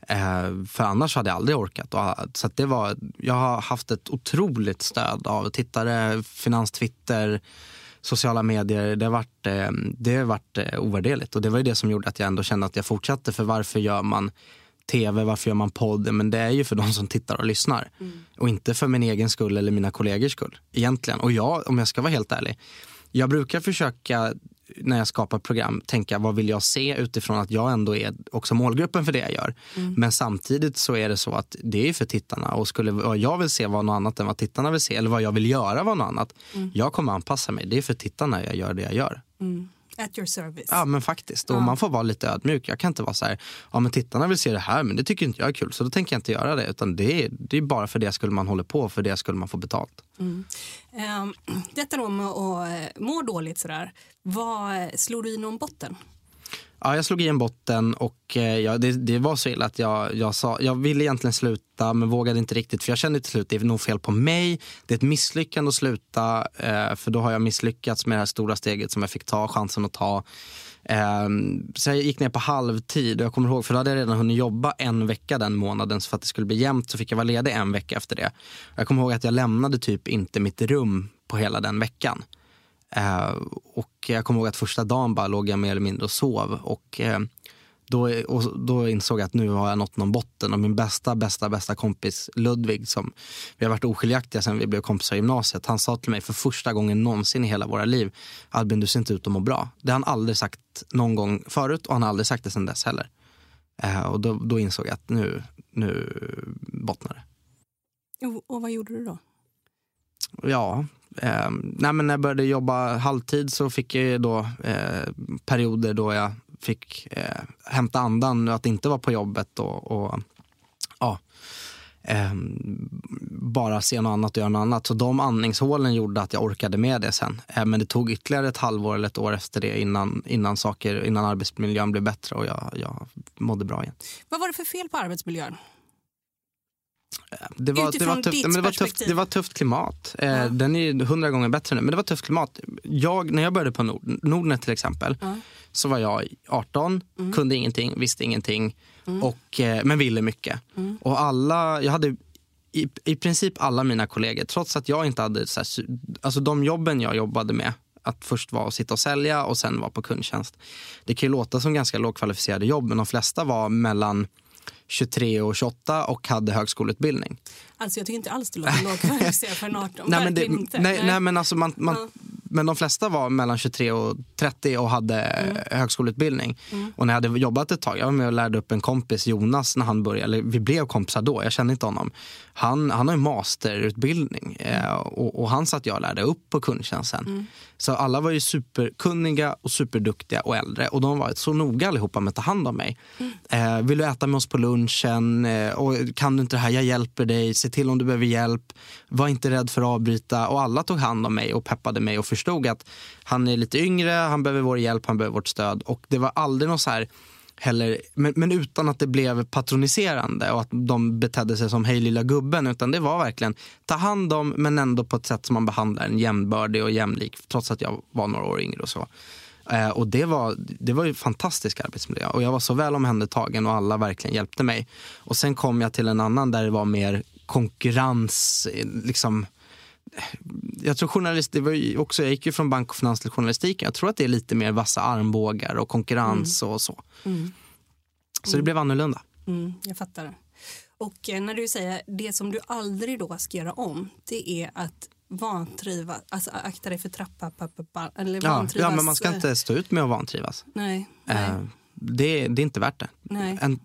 S5: Eh, för annars hade jag aldrig orkat. Och, så att det var, jag har haft ett otroligt stöd av tittare, finans, Twitter, sociala medier. Det har varit, eh, det har varit eh, ovärderligt. Och det var ju det som gjorde att jag ändå kände att jag fortsatte. För varför gör man tv, varför gör man podd? Men det är ju för de som tittar och lyssnar. Och inte för min egen skull eller mina kollegors skull. Egentligen. Och jag, om jag ska vara helt ärlig, jag brukar försöka när jag skapar program tänka vad vill jag se utifrån att jag ändå är också målgruppen för det jag gör. Men samtidigt så är det så att det är för tittarna och skulle vad jag vill se vara något annat än vad tittarna vill se eller vad jag vill göra vara något annat. Jag kommer anpassa mig. Det är för tittarna jag gör det jag gör.
S4: At your service.
S5: Ja men faktiskt. Och man får vara lite ödmjuk. Jag kan inte vara så här, ja men tittarna vill se det här men det tycker inte jag är kul så då tänker jag inte göra det. Utan det är, det är bara för det skulle man håller på, för det skulle man få betalt.
S4: Ehm, detta då med att eh, må dåligt sådär. Vad slår du i någon botten?
S5: Ja, jag slog i en botten och eh, ja, det, det var så illa att jag, jag, sa, jag ville egentligen sluta men vågade inte riktigt för jag kände till slut det är nog fel på mig. Det är ett misslyckande att sluta eh, för då har jag misslyckats med det här stora steget som jag fick ta, chansen att ta. Eh, så jag gick ner på halvtid och jag kommer ihåg, för då hade jag redan hunnit jobba en vecka den månaden så för att det skulle bli jämnt så fick jag vara ledig en vecka efter det. Jag kommer ihåg att jag lämnade typ inte mitt rum på hela den veckan. Eh, och jag kommer ihåg att första dagen bara låg jag mer eller mindre och sov. Och, eh, då, och då insåg jag att nu har jag nått någon botten. Och min bästa, bästa, bästa kompis Ludvig, som vi har varit oskiljaktiga sen vi blev kompisar i gymnasiet. Han sa till mig för första gången någonsin i hela våra liv, Albin du ser inte ut att må bra. Det har han aldrig sagt någon gång förut och han har aldrig sagt det sen dess heller. Eh, och då, då insåg jag att nu, nu bottnar det.
S4: Och, och vad gjorde du då?
S5: Ja, eh, nej men när jag började jobba halvtid så fick jag då eh, perioder då jag fick eh, hämta andan och att inte vara på jobbet och, och ja, eh, bara se något annat och göra något annat. Så de andningshålen gjorde att jag orkade med det sen. Eh, men det tog ytterligare ett halvår eller ett år efter det innan, innan, saker, innan arbetsmiljön blev bättre och jag, jag mådde bra igen.
S4: Vad var det för fel på arbetsmiljön?
S5: Det var, det,
S4: Utifrån
S5: var tufft,
S4: ditt
S5: men det, var tufft, det var tufft klimat. Eh, Den är hundra gånger bättre nu, men det var tufft klimat. Jag, när jag började på Nord, Nordnet till exempel, så var jag 18,
S4: Mm.
S5: kunde ingenting, visste ingenting, och, eh, men ville mycket.
S4: Mm.
S5: Och alla, jag hade i, i princip alla mina kollegor, trots att jag inte hade, så här, alltså de jobben jag jobbade med, att först vara att sitta och sälja och sen vara på kundtjänst. Det kan ju låta som ganska lågkvalificerade jobb, men de flesta var mellan 23 och 28 och hade högskoleutbildning.
S4: Alltså jag tycker inte alls det låter lågkvalificerat för en 18.
S5: Nej, men, det,
S4: inte.
S5: nej, nej, men, alltså man, man,
S4: Ja.
S5: men de flesta var mellan 23 och 30 och hade
S4: Mm.
S5: eh, högskoleutbildning. Och när jag hade jobbat ett tag, jag var med och lärde upp en kompis, Jonas, när han började, eller vi blev kompisar då, jag kände inte honom. Han, han har en masterutbildning eh, och, och han satt jag och lärde upp på kundtjänsten. Så alla var ju superkunniga och superduktiga och äldre och de var så noga allihopa med att ta hand om mig. Eh, vill du äta med oss på lunchen? Eh, och kan du inte det här? Jag hjälper dig. Se till om du behöver hjälp. Var inte rädd för att avbryta. Och alla tog hand om mig och peppade mig och förstod att han är lite yngre, han behöver vår hjälp, han behöver vårt stöd. Och det var aldrig någon så här heller, men, men utan att det blev patroniserande och att de betedde sig som hej lilla gubben. Utan det var verkligen ta hand om men ändå på ett sätt som man behandlar en jämnbördig och jämlik. Trots att jag var några år yngre och så. Eh, och det var, det var ju fantastisk arbetsmiljö och jag var så väl omhändertagen och alla verkligen hjälpte mig. Och sen kom jag till en annan där det var mer konkurrens, eh, liksom jag tror journalist, det var ju också, jag gick ju från bank och finans till journalistiken. Jag tror att det är lite mer vassa armbågar och konkurrens och så. Så det blev annorlunda.
S4: Mm, jag fattar. Och eh, när du säger det som du aldrig då ska göra om, det är att vantriva, alltså akta dig för trappa, pa, pa, pa, eller
S5: Ja,
S4: vantrivas.
S5: ja, men man ska
S4: eh,
S5: inte stå ut med att vantrivas.
S4: Nej, nej,
S5: Eh, det, det är inte värt det. En,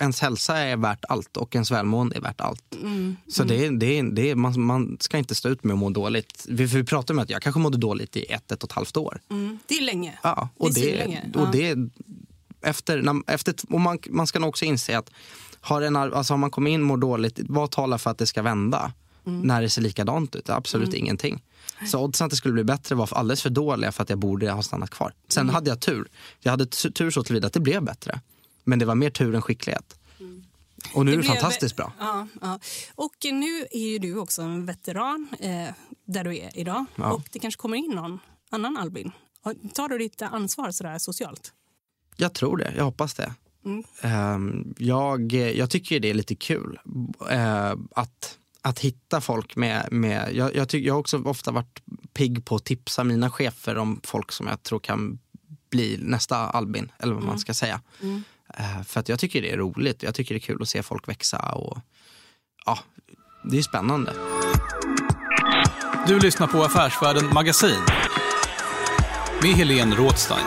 S5: ens hälsa är värt allt och ens välmående är värt allt.
S4: Mm,
S5: Så det, är- det, det, är- man, man ska inte stå ut med att må dåligt. Vi, vi pratade om att jag kanske mådde dåligt i ett, ett och ett halvt år.
S4: Mm, det är länge.
S5: Ja, och
S4: Det
S5: det,
S4: svinlänge,
S5: och
S4: ja.
S5: det efter, när, efter, och man, man ska nog också inse att Har, en, alltså, har man kommit in mår dåligt, vad talar för att det ska vända? När det ser likadant ut? Absolut ingenting. Så oddsen att det skulle bli bättre var alldeles för dåliga för att jag borde ha stannat kvar. Sen hade jag tur. Jag hade tur så tillvida att det blev bättre. Men det var mer tur än skicklighet. Och nu är det fantastiskt bra.
S4: Ja, ja. Och nu är ju du också en veteran eh, där du är idag.
S5: Ja.
S4: Och det kanske kommer in någon annan Albin. Tar du ditt ansvar sådär socialt?
S5: Jag tror det. Jag hoppas det.
S4: Mm.
S5: Ehm, jag, jag tycker det är lite kul eh, att, att hitta folk med... med jag, jag, tycker, jag har också ofta varit pigg på att tipsa mina chefer om folk som jag tror kan bli nästa Albin, eller vad man ska säga. Eh, för att jag tycker det är roligt. Jag tycker det är kul att se folk växa. och ja, Det är spännande.
S3: Du lyssnar på Affärsvärlden Magasin med Helene Rådstein.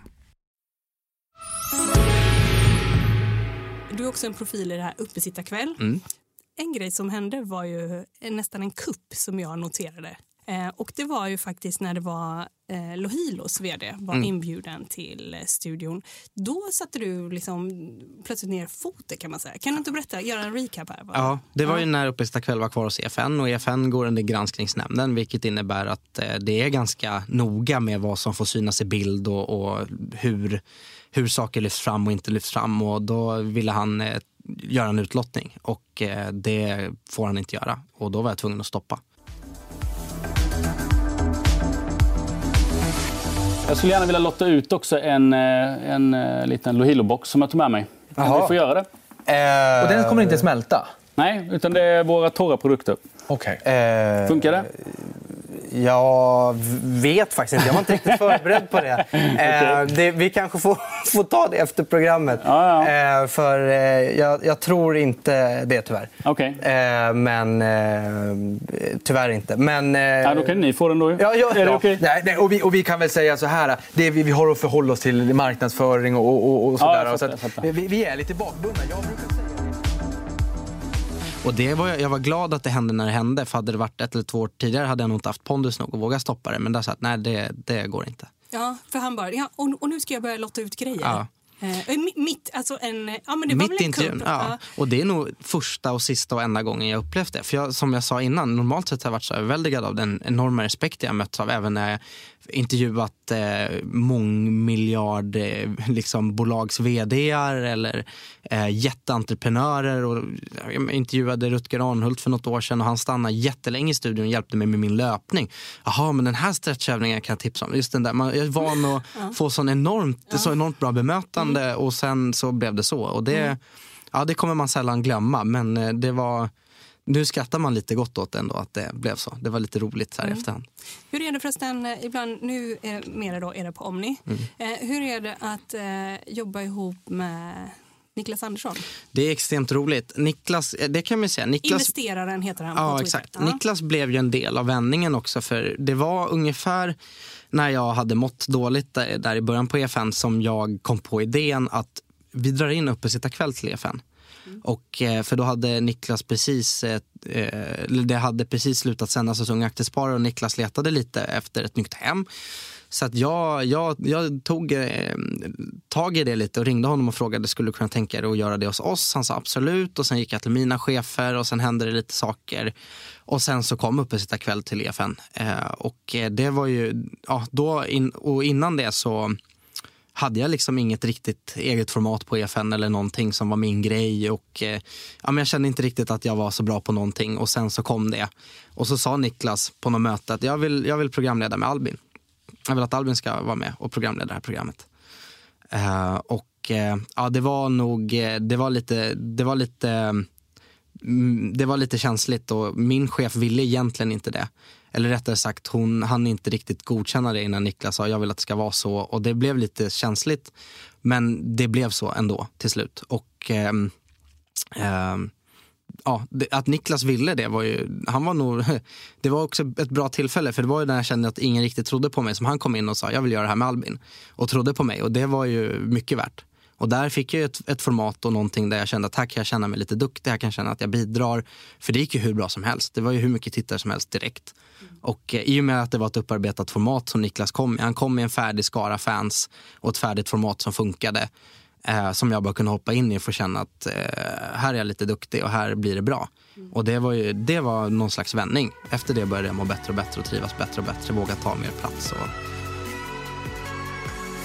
S4: Också en profil i det här Uppesittarkväll.
S5: Mm.
S4: En grej som hände var ju nästan en kupp som jag noterade. Eh, och det var ju faktiskt när det var eh, Lohilos vd var
S5: Mm.
S4: inbjuden till eh, studion. Då satte du liksom plötsligt ner foten kan man säga. Kan du inte berätta, göra en recap här? bara?
S5: Ja, det var ju när Uppesittar kväll var kvar hos EFN och EFN går under granskningsnämnden vilket innebär att eh, det är ganska noga med vad som får synas i bild och, och hur, hur saker lyfts fram och inte lyfts fram och då ville han eh, göra en utlottning och eh, det får han inte göra och då var jag tvungen att stoppa.
S6: Jag skulle gärna vilja lotta ut också en, eh, en, eh, liten Lohilo-box som jag tog med mig. Kan vi få göra det?
S7: Och den kommer inte smälta?
S6: Nej, utan det är våra torra produkter.
S7: Okej.
S6: Funkar det?
S7: Jag vet faktiskt inte. Jag var inte riktigt förberedd på det. Eh, det vi kanske får, får ta det efter programmet. Eh, för eh, jag, jag tror inte det, tyvärr. Eh, men tyvärr inte. Men,
S6: Ja, då kan ni få den då.
S7: Ja, ja,
S6: är det
S7: ja.
S6: okej?
S7: Nej, nej, och, vi, och vi kan väl säga så här. Det vi, vi har att förhålla oss till marknadsföring och, och, och
S6: Ja,
S7: sådär.
S6: jag
S7: så vi, vi är lite bakbundna.
S5: Och det var, jag var glad att det hände när det hände för hade det varit ett eller två år tidigare hade jag nog inte haft pondus nog att våga stoppa det men där sa jag att nej det, det går inte.
S4: Ja, för han bara, ja, och, och nu ska jag börja lotta ut grejer.
S5: Ja.
S4: Eh, mi- mitt, alltså en, ja men det var
S5: Mitt
S4: väl
S5: i
S4: en
S5: intervjun.
S4: kupp?
S5: Ja. Och det är nog första och sista och enda gången jag upplevt det. För jag, som jag sa innan, normalt sett har jag varit så överväldigad av den enorma respekt jag mötts av även när jag intervjuat eh, mångmiljard eh, liksom, bolags vdar eller eh, jätteentreprenörer. Och, jag intervjuade Rutger Arnhult för något år sedan och han stannade jättelänge i studion och hjälpte mig med min löpning. Jaha, men den här stretchövningen kan jag tipsa om. Just den där. Man, jag är van att få sån enormt, så enormt bra bemötande och sen så blev det så. Och det, ja, det kommer man sällan glömma, men eh, det var nu skrattar man lite gott åt ändå att det blev så. Det var lite roligt så här i efterhand.
S4: Hur är det förresten, eh, ibland, nu är, mera då är det på Omni.
S5: Mm.
S4: Eh, hur är det att eh, jobba ihop med Niklas Andersson?
S5: Det är extremt roligt. Niklas, eh, det kan man säga. Niklas,
S4: Investeraren heter han på
S5: Ja,
S4: Twitter.
S5: exakt. Niklas blev ju en del av vändningen också. För Det var ungefär när jag hade mått dåligt där, där i början på EFN som jag kom på idén att vi drar in Uppesittarkväll till EFN. Och, eh, för då hade Niklas precis, eh, eh det hade precis slutat sändas hos Unga Aktiesparare och Niklas letade lite efter ett nytt hem. Så att jag, jag, jag tog eh, tag i det lite och ringde honom och frågade skulle du kunna tänka dig att göra det hos oss. Han sa absolut och sen gick jag till mina chefer och sen hände det lite saker. Och sen så kom Uppesittarkväll till EFN. Eh, och eh, det var ju, ja, då in, och innan det så hade jag liksom inget riktigt eget format på EFN eller någonting som var min grej. Och, eh, ja, men jag kände inte riktigt att jag var så bra på någonting och sen så kom det. Och så sa Niklas på något möte att jag vill, jag vill programleda med Albin. Jag vill att Albin ska vara med och programleda det här programmet. Eh, och eh, ja, det var nog, eh, det var lite, det var lite, mm, det var lite känsligt och min chef ville egentligen inte det. Eller rättare sagt, hon hann inte riktigt godkänna det innan Niklas sa jag vill att det ska vara så. Och det blev lite känsligt. Men det blev så ändå till slut. Och eh, eh, ja, att Niklas ville det var ju, han var nog, det var också ett bra tillfälle för det var ju när jag kände att ingen riktigt trodde på mig som han kom in och sa jag vill göra det här med Albin och trodde på mig och det var ju mycket värt. Och där fick jag ett, ett format och någonting där jag kände att här kan jag känna mig lite duktig, här kan jag känna att jag bidrar. För det gick ju hur bra som helst. Det var ju hur mycket tittare som helst direkt. Och eh, i och med att det var ett upparbetat format som Niklas kom med, han kom med en färdig skara fans och ett färdigt format som funkade. Eh, som jag bara kunde hoppa in i och få känna att eh, här är jag lite duktig och här blir det bra. Mm. Och det var, ju, det var någon slags vändning. Efter det började jag må bättre och bättre och trivas bättre och bättre, våga ta mer plats. Och,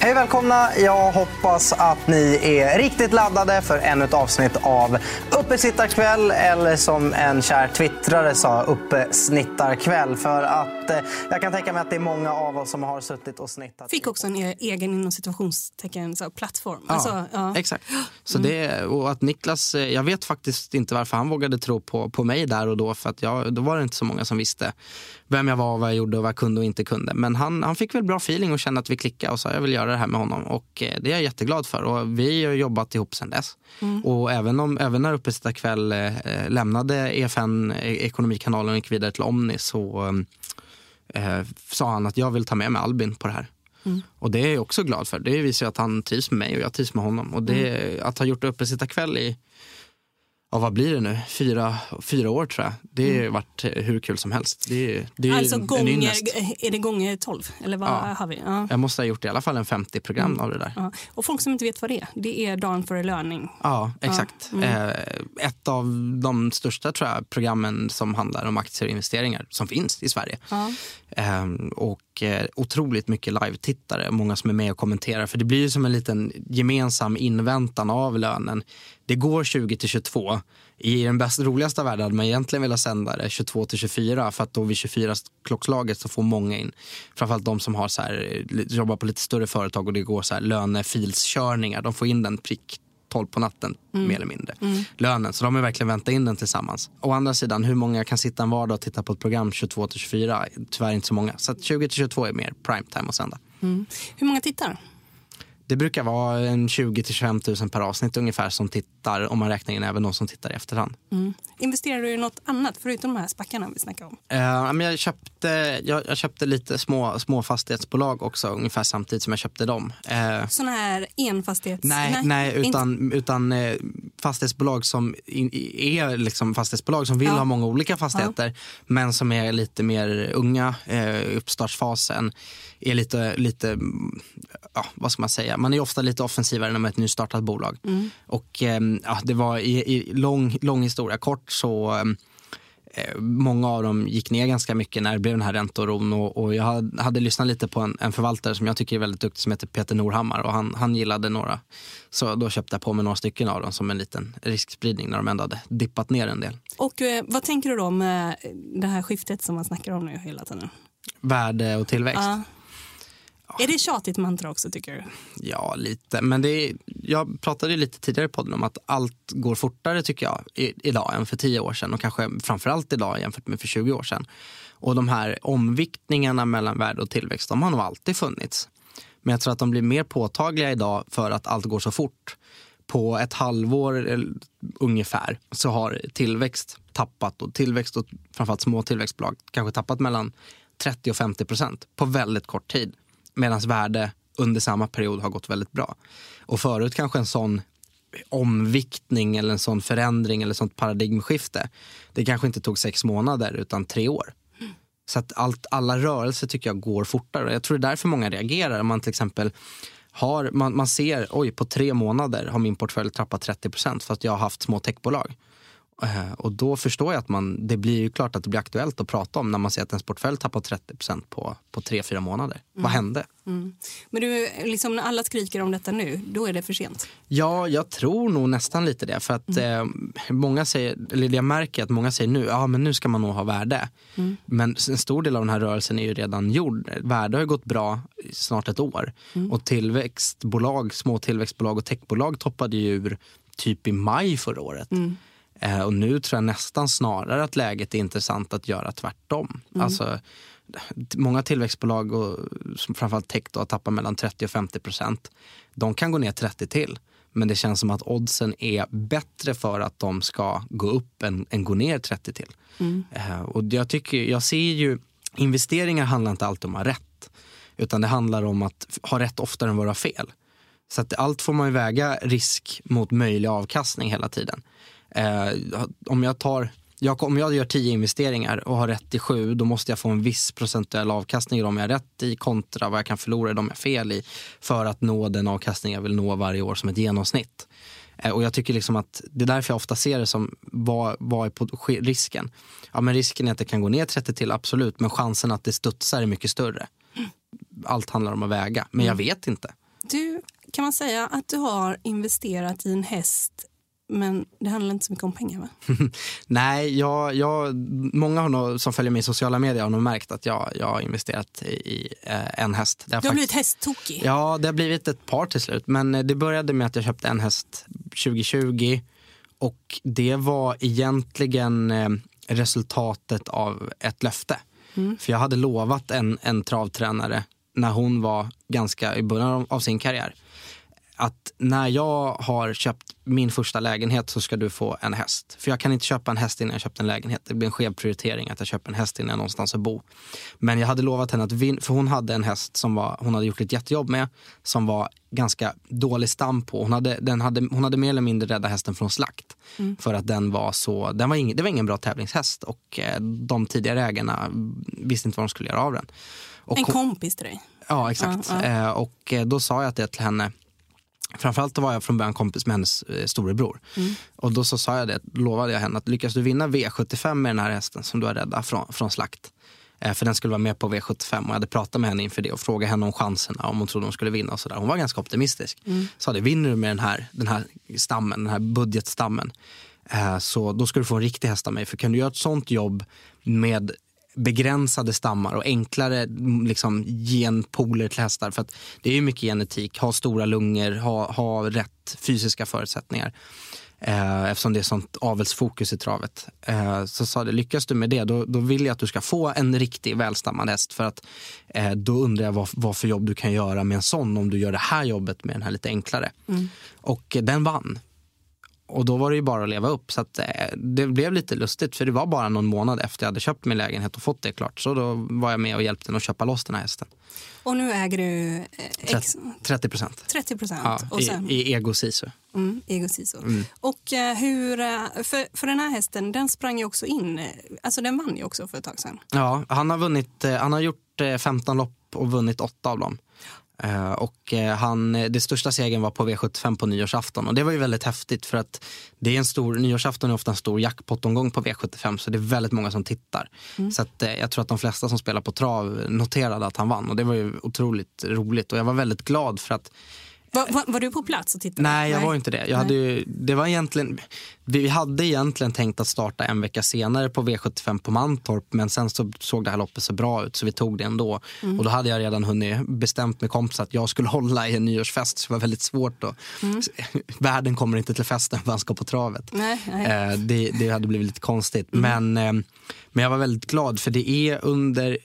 S7: Hej välkomna! Jag hoppas att ni är riktigt laddade för ännu ett avsnitt av Uppesittarkväll eller som en kär twittrare sa, Uppesnittarkväll. För att eh, jag kan tänka mig att det är många av oss som har suttit och snittat.
S4: Fick också en egen inom situationstecken så, plattform.
S5: Ja, alltså, ja. exakt. Så mm. det, och att Niklas, eh, jag vet faktiskt inte varför han vågade tro på, på mig där och då. För att jag, då var det inte så många som visste vem jag var, vad jag gjorde och vad jag kunde och inte kunde. Men han, han fick väl bra feeling och kände att vi klickade och sa jag vill göra det här med honom. Och eh, det är jag jätteglad för och vi har jobbat ihop sen dess. Mm. Och även, om, även när Uppesittarkväll eh, lämnade EFN, eh, Ekonomikanalen och gick vidare till Omni så eh, sa han att jag vill ta med mig Albin på det här. Mm. Och det är jag också glad för. Det visar att han trivs med mig och jag trivs med honom. Och det, mm. Att ha gjort Uppesittarkväll i ja, vad blir det nu? Fyra, fyra år tror jag. Det har mm. varit hur kul som helst. Det, det är
S4: alltså gånger, är det gånger tolv? Eller vad ja. har vi? Ja.
S5: Jag måste ha gjort i alla fall en 50 program mm. av det där.
S4: Ja. Och folk som inte vet vad det är, det är Dagen före löning.
S5: Ja, exakt. Mm. Eh, ett av de största tror jag, programmen som handlar om aktier och investeringar som finns i Sverige. Eh, och eh, otroligt mycket live-tittare, många som är med och kommenterar. För det blir ju som en liten gemensam inväntan av lönen det går 20 till 22. I den bäst, roligaste världen hade man egentligen velat sända det 22 till 24 för att då vid 24 klockslaget så får många in, framförallt de som har så här, jobbar på lite större företag och det går så här lönefilskörningar, de får in den prick 12 på natten mm. mer eller mindre. Mm. Lönen. Så de har verkligen väntat in den tillsammans. Å andra sidan, hur många kan sitta en vardag och titta på ett program 22 till 24? Tyvärr inte så många. Så 20 till 22 är mer prime time att sända.
S4: Mm. Hur många tittar?
S5: Det brukar vara en 20 till 25 000 per avsnitt ungefär som tittar om man räknar in även de som tittar i efterhand.
S4: Mm. Investerar du i något annat förutom de här spackarna vi snackade om?
S5: Uh, jag, köpte, jag, jag, köpte lite små, små fastighetsbolag också ungefär samtidigt som jag köpte dem.
S4: Uh, Såna här enfastighets...
S5: Nej, nej, nej utan, utan uh, fastighetsbolag som in, är liksom fastighetsbolag som vill ja. ha många olika fastigheter ja. men som är lite mer unga, uh, uppstartsfasen är lite, lite ja, vad ska man säga, man är ofta lite offensivare när man är ett nystartat bolag. Mm. Och ehm, ja, det var i, i, lång, lång historia kort så ehm, eh, Många av dem gick ner ganska mycket när det blev den här ränteoron och, och jag hade, hade, lyssnat lite på en, en, förvaltare som jag tycker är väldigt duktig som heter Peter Norhammar och han, han gillade några. Så då köpte jag på mig några stycken av dem som en liten riskspridning när de ändå hade dippat ner en del.
S4: Och eh, vad tänker du då med det här skiftet som man snackar om nu hela tiden?
S5: Värde och tillväxt?
S4: Uh. Är det tjatigt mantra också tycker du?
S5: Ja, lite. Men det är, jag pratade lite tidigare i podden om att allt går fortare tycker jag i, idag än för tio år sedan och kanske framförallt idag jämfört med för 20 år sedan. Och de här omviktningarna mellan värde och tillväxt, de har nog alltid funnits. Men jag tror att de blir mer påtagliga idag för att allt går så fort. På ett halvår eh, ungefär så har tillväxt tappat och tillväxt och framförallt små tillväxtbolag kanske tappat mellan 30 och 50 procent på väldigt kort tid medan värde under samma period har gått väldigt bra. Och förut kanske en sån omviktning eller en sån förändring eller sånt paradigmskifte. Det kanske inte tog sex månader utan tre år. Så att allt, alla rörelser tycker jag går fortare. Jag tror det är därför många reagerar. Om man till exempel har, man, man ser, oj på tre månader har min portfölj trappat 30 procent för att jag har haft små techbolag. Uh, och då förstår jag att man, det blir ju klart att det blir aktuellt att prata om när man ser att ens portfölj tappar 30 procent på, på tre, fyra månader. Mm. Vad hände?
S4: Mm. Men du, liksom när alla skriker om detta nu, då är det för sent?
S5: Ja, jag tror nog nästan lite det. För att mm. eh, många säger, eller jag märker att många säger nu, ja men nu ska man nog ha värde. Mm. Men en stor del av den här rörelsen är ju redan gjord. Värde har gått bra i snart ett år. Mm. Och tillväxtbolag, små tillväxtbolag och techbolag toppade ju ur typ i maj förra året. Eh, och nu tror jag nästan snarare att läget är intressant att göra tvärtom. Mm. Alltså, många tillväxtbolag, och framförallt tech, då, har tappat mellan 30 och 50 procent. De kan gå ner 30 till. Men det känns som att oddsen är bättre för att de ska gå upp än, än gå ner 30 till. Mm. Eh, och jag, tycker, jag ser ju, investeringar handlar inte alltid om att ha rätt. Utan det handlar om att ha rätt oftare än vara fel. Så att allt får man väga risk mot möjlig avkastning hela tiden. Eh, om jag tar jag, om jag gör tio investeringar och har rätt i sju, då måste jag få en viss procentuell avkastning i de jag har rätt i kontra vad jag kan förlora i de jag har fel i för att nå den avkastning jag vill nå varje år som ett genomsnitt. Eh, och jag tycker liksom att det är därför jag ofta ser det som vad, vad är på risken? Ja, men risken är att det kan gå ner 30 till, absolut, men chansen att det studsar är mycket större. Allt handlar om att väga, men jag mm. vet inte.
S4: Du, kan man säga att du har investerat i en häst men det handlar inte så mycket om pengar va?
S5: Nej, jag, jag, många har nog, som följer mig i sociala medier har nog märkt att jag, jag har investerat i, eh, en häst.
S4: du har faktiskt, blivit hästtokig?
S5: Ja, det har blivit ett par till slut. Men eh, det började med att jag köpte en häst 2020 och det var egentligen eh, resultatet av ett löfte. Mm. För jag hade lovat en, en travtränare när hon var ganska i början av sin karriär att när jag har köpt min första lägenhet så ska du få en häst. För jag kan inte köpa en häst innan jag köpt en lägenhet. Det blir en skev prioritering att jag köper en häst innan jag någonstans att bo. Men jag hade lovat henne att, vin- för hon hade en häst som var, hon hade gjort ett jättejobb med, som var ganska dålig stam på. Hon hade, den hade, hon hade mer eller mindre räddat hästen från slakt. Mm. För att den var så, den var ing, det var ingen bra tävlingshäst och eh, de tidigare ägarna visste inte vad de skulle göra av den.
S4: Och en kompis till dig?
S5: Ja, exakt. Uh, uh. Och eh, då sa jag det till henne Framförallt var jag från början kompis med hennes eh, storebror. Mm. Och då så sa jag det, lovade jag henne att lyckas du vinna V75 med den här hästen som du har räddat från, från slakt. Eh, för den skulle vara med på V75 och jag hade pratat med henne inför det och frågat henne om chanserna, om hon trodde hon skulle vinna och sådär. Hon var ganska optimistisk. Mm. Sa det, vinner du med den här, den här stammen, den här budgetstammen, eh, så då ska du få en riktig häst av mig. För kan du göra ett sånt jobb med begränsade stammar och enklare liksom, genpooler till hästar. För att det är ju mycket genetik, ha stora lungor, ha, ha rätt fysiska förutsättningar. Eh, eftersom det är sånt avelsfokus i travet. Eh, så sa det, lyckas du med det, då, då vill jag att du ska få en riktig välstammad häst. För att eh, då undrar jag vad, vad för jobb du kan göra med en sån om du gör det här jobbet med den här lite enklare. Mm. Och den vann. Och då var det ju bara att leva upp. Så att, eh, det blev lite lustigt för det var bara någon månad efter jag hade köpt min lägenhet och fått det klart. Så då var jag med och hjälpte den att köpa loss den här hästen.
S4: Och nu äger du?
S5: Eh, 30 procent.
S4: 30 procent?
S5: Ja, sen... i, I Ego Sisu.
S4: Mm, Ego Sisu. Mm. Och eh, hur, för, för den här hästen, den sprang ju också in, alltså den vann ju också för ett tag sedan.
S5: Ja, han har vunnit, han har gjort 15 lopp och vunnit 8 av dem. Uh, och uh, han, det största segern var på V75 på nyårsafton och det var ju väldigt häftigt för att det är en stor, nyårsafton är ofta en stor jackpot-omgång på V75 så det är väldigt många som tittar. Mm. Så att, uh, jag tror att de flesta som spelar på trav noterade att han vann och det var ju otroligt roligt och jag var väldigt glad för att
S4: var, var, var, du på plats och tittade?
S5: Nej, jag Nej. var inte det. Jag hade ju, det var egentligen, vi hade egentligen tänkt att starta en vecka senare på V75 på Mantorp men sen så såg det här loppet så bra ut så vi tog det ändå. Mm. Och då hade jag redan hunnit bestämt med kompisar att jag skulle hålla i en nyårsfest så det var väldigt svårt. Då. Mm. Världen kommer inte till festen för han ska på travet.
S4: Nej, nej.
S5: Eh, det, det, hade blivit lite konstigt. Mm. Men, eh, men jag var väldigt glad för det är under,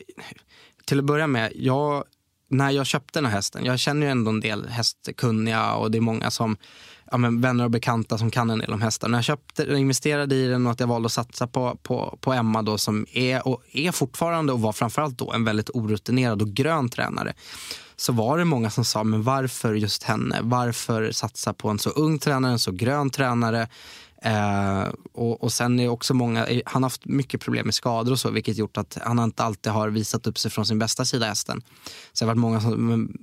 S5: till att börja med, jag när jag köpte den här hästen, jag känner ju ändå en del hästkunniga och det är många som ja, men vänner och bekanta som kan en del om hästar. När jag köpte, investerade i den och att jag valde att satsa på, på, på Emma då, som är, och är fortfarande och var framförallt då en väldigt orutinerad och grön tränare så var det många som sa, men varför just henne? Varför satsa på en så ung tränare, en så grön tränare? Eh, och, och sen är också många, han har haft mycket problem med skador och så, vilket gjort att han inte alltid har visat upp sig från sin bästa sida hästen. Så det har varit många som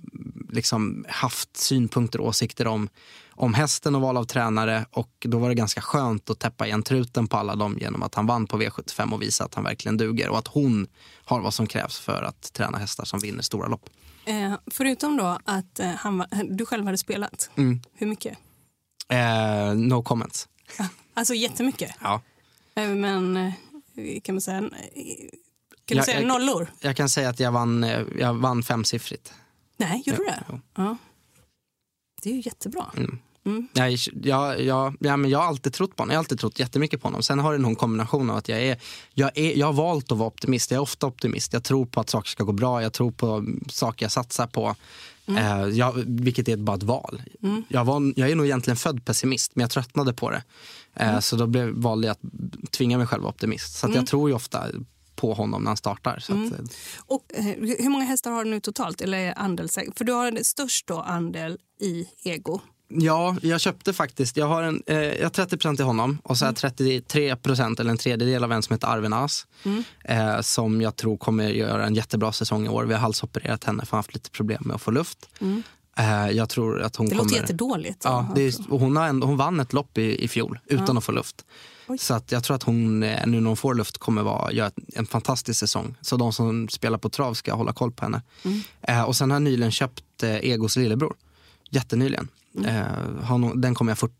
S5: liksom haft synpunkter och åsikter om, om hästen och val av tränare och då var det ganska skönt att täppa igen truten på alla dem genom att han vann på V75 och visa att han verkligen duger och att hon har vad som krävs för att träna hästar som vinner stora lopp.
S4: Eh, förutom då att eh, han, du själv hade spelat,
S5: mm.
S4: hur mycket?
S5: Eh, no comments.
S4: Alltså jättemycket?
S5: Ja.
S4: Eh, men eh, kan man säga, kan du jag, säga
S5: jag,
S4: nollor?
S5: Jag kan säga att jag vann, eh, jag vann femsiffrigt.
S4: Nej, gjorde du det? Ja. Det är ju jättebra.
S5: Mm. Mm. Jag, jag, jag, ja, men jag har alltid trott på honom. Jag har alltid trott jättemycket på honom. Sen har det någon kombination av att jag är, jag är... Jag har valt att vara optimist. Jag är ofta optimist. Jag tror på att saker ska gå bra. Jag tror på saker jag satsar på. Mm. Eh, jag, vilket är bara ett val. Mm. Jag, var, jag är nog egentligen född pessimist, men jag tröttnade på det. Eh, mm. Så då blev, valde jag att tvinga mig själv att vara optimist. Så jag mm. tror ju ofta på honom när han startar. Att,
S4: mm. och, eh, hur många hästar har du nu totalt? Eller andel, för du har störst då andel i ego.
S5: Ja, jag köpte faktiskt. Jag har, en, eh, jag har 30% till honom och så har jag 33% eller en tredjedel av en som heter Arven As. Mm. Eh, som jag tror kommer göra en jättebra säsong i år. Vi har halsopererat henne för hon har haft lite problem med att få luft. Mm. Eh, jag tror att hon
S4: det
S5: kommer...
S4: låter jättedåligt.
S5: Ja, det är, hon, har ändå, hon vann ett lopp i, i fjol utan ja. att få luft. Oj. Så att jag tror att hon eh, nu när hon får luft kommer vara, göra en fantastisk säsong. Så de som spelar på trav ska hålla koll på henne. Mm. Eh, och sen har jag nyligen köpt eh, Egos lillebror. Jättenyligen. Mm. Eh, den kommer jag 40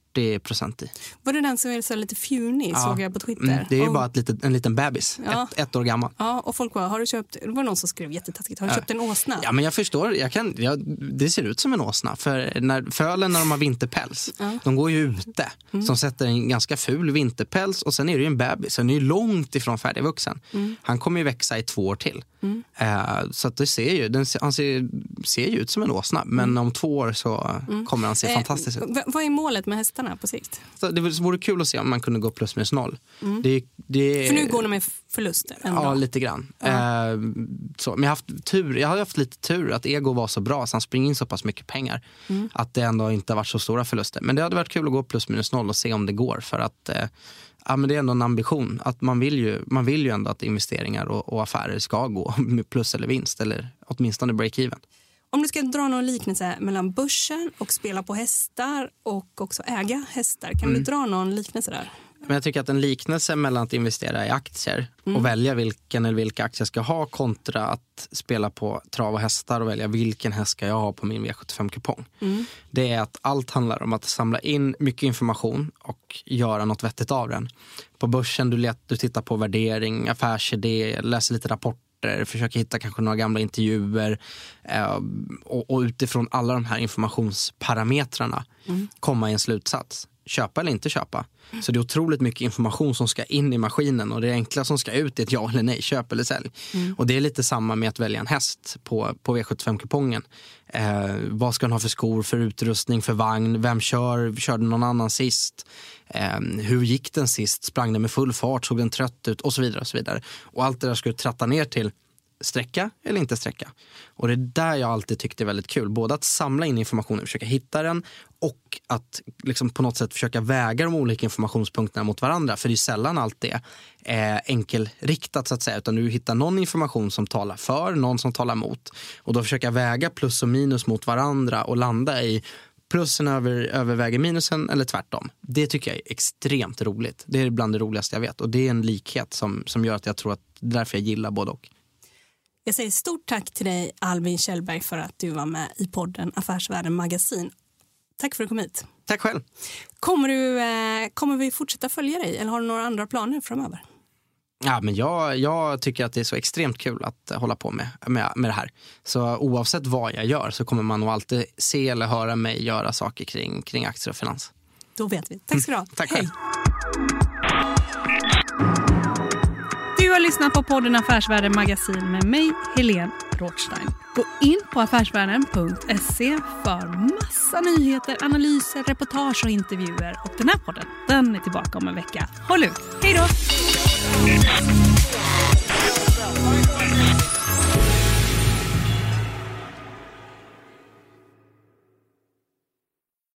S5: procent i.
S4: Var det den som är så lite fjunig, ja. såg jag på Twitter? Mm,
S5: det är ju och... bara litet, en liten bebis, ja. ett, ett, år gammal.
S4: Ja, och folk bara, har du köpt, det var någon som skrev jättetaskigt, har du köpt en åsna?
S5: Ja, men jag förstår, jag kan, jag, det ser ut som en åsna. För när, fölen när de har vinterpäls, ja. de går ju ute. Mm. De sätter en ganska ful vinterpäls och sen är det ju en bebis, den är ju långt ifrån färdigvuxen. Mm. Han kommer ju växa i två år till. Mm. Uh, så att det ser ju, den, han ser, ser ju ut som en åsna, men mm. om två år så mm. kommer han se eh, fantastisk ut.
S4: Vad är målet med hästarna på sikt?
S5: Så det vore kul att se om man kunde gå plus minus noll. Mm. Det,
S4: det, För nu går de med förlust?
S5: Ändå. Ja, lite grann. Uh, så, men jag har haft tur, jag har haft lite tur att Ego var så bra så han springer in så pass mycket pengar. Mm. Att det ändå inte har varit så stora förluster. Men det hade varit kul att gå plus minus noll och se om det går. För att uh, ja, men det är ändå en ambition. Att man, vill ju, man vill ju ändå att investeringar och, och affärer ska gå med plus eller vinst eller åtminstone break-even.
S4: Om du ska dra någon liknelse mellan börsen och spela på hästar och också äga hästar, kan mm. du dra någon liknelse där?
S5: Men jag tycker att en liknelse mellan att investera i aktier mm. och välja vilken eller vilka aktier jag ska ha kontra att spela på trav och hästar och välja vilken häst ska jag ha på min V75-kupong. Mm. Det är att allt handlar om att samla in mycket information och göra något vettigt av den. På börsen du, let, du tittar på värdering, affärsidé, läser lite rapporter försöker hitta kanske några gamla intervjuer eh, och, och, utifrån alla de här informationsparametrarna mm. komma i en slutsats. Köpa eller inte köpa. Så det är otroligt mycket information som ska in i maskinen och det enkla som ska ut är ett ja eller nej, köp eller sälj. Mm. Och det är lite samma med att välja en häst på, på V75-kupongen. Eh, vad ska den ha för skor, för utrustning, för vagn? Vem kör? Körde någon annan sist? Eh, hur gick den sist? Sprang den med full fart? Såg den trött ut? Och så vidare. Och så vidare. Och allt det där ska du tratta ner till sträcka eller inte sträcka. Och det är där jag alltid tyckte är väldigt kul. Både att samla in informationen, försöka hitta den och att liksom på något sätt försöka väga de olika informationspunkterna mot varandra. För det är sällan allt det är enkelriktat så att säga. Utan du hittar någon information som talar för, någon som talar mot. Och då försöka väga plus och minus mot varandra och landa i plussen över, överväger minusen eller tvärtom. Det tycker jag är extremt roligt. Det är bland det roligaste jag vet. Och det är en likhet som, som gör att jag tror att det är därför jag gillar både och.
S4: Jag säger stort tack till dig Albin Kjellberg för att du var med i podden Affärsvärlden Magasin. Tack för att du kom hit.
S5: Tack själv.
S4: Kommer, du, eh, kommer vi fortsätta följa dig eller har du några andra planer framöver?
S5: Ja, men jag, jag tycker att det är så extremt kul att hålla på med, med, med det här. Så oavsett vad jag gör så kommer man nog alltid se eller höra mig göra saker kring, kring aktier och finans.
S4: Då vet vi. Tack ska du ha.
S5: Tack Hej
S4: har lyssnat på podden Affärsvärlden Magasin med mig, Helene Rothstein. Gå in på affärsvärlden.se för massa nyheter, analyser, reportage och intervjuer. Och den här podden, den är tillbaka om en vecka. Håll ut! Hej då!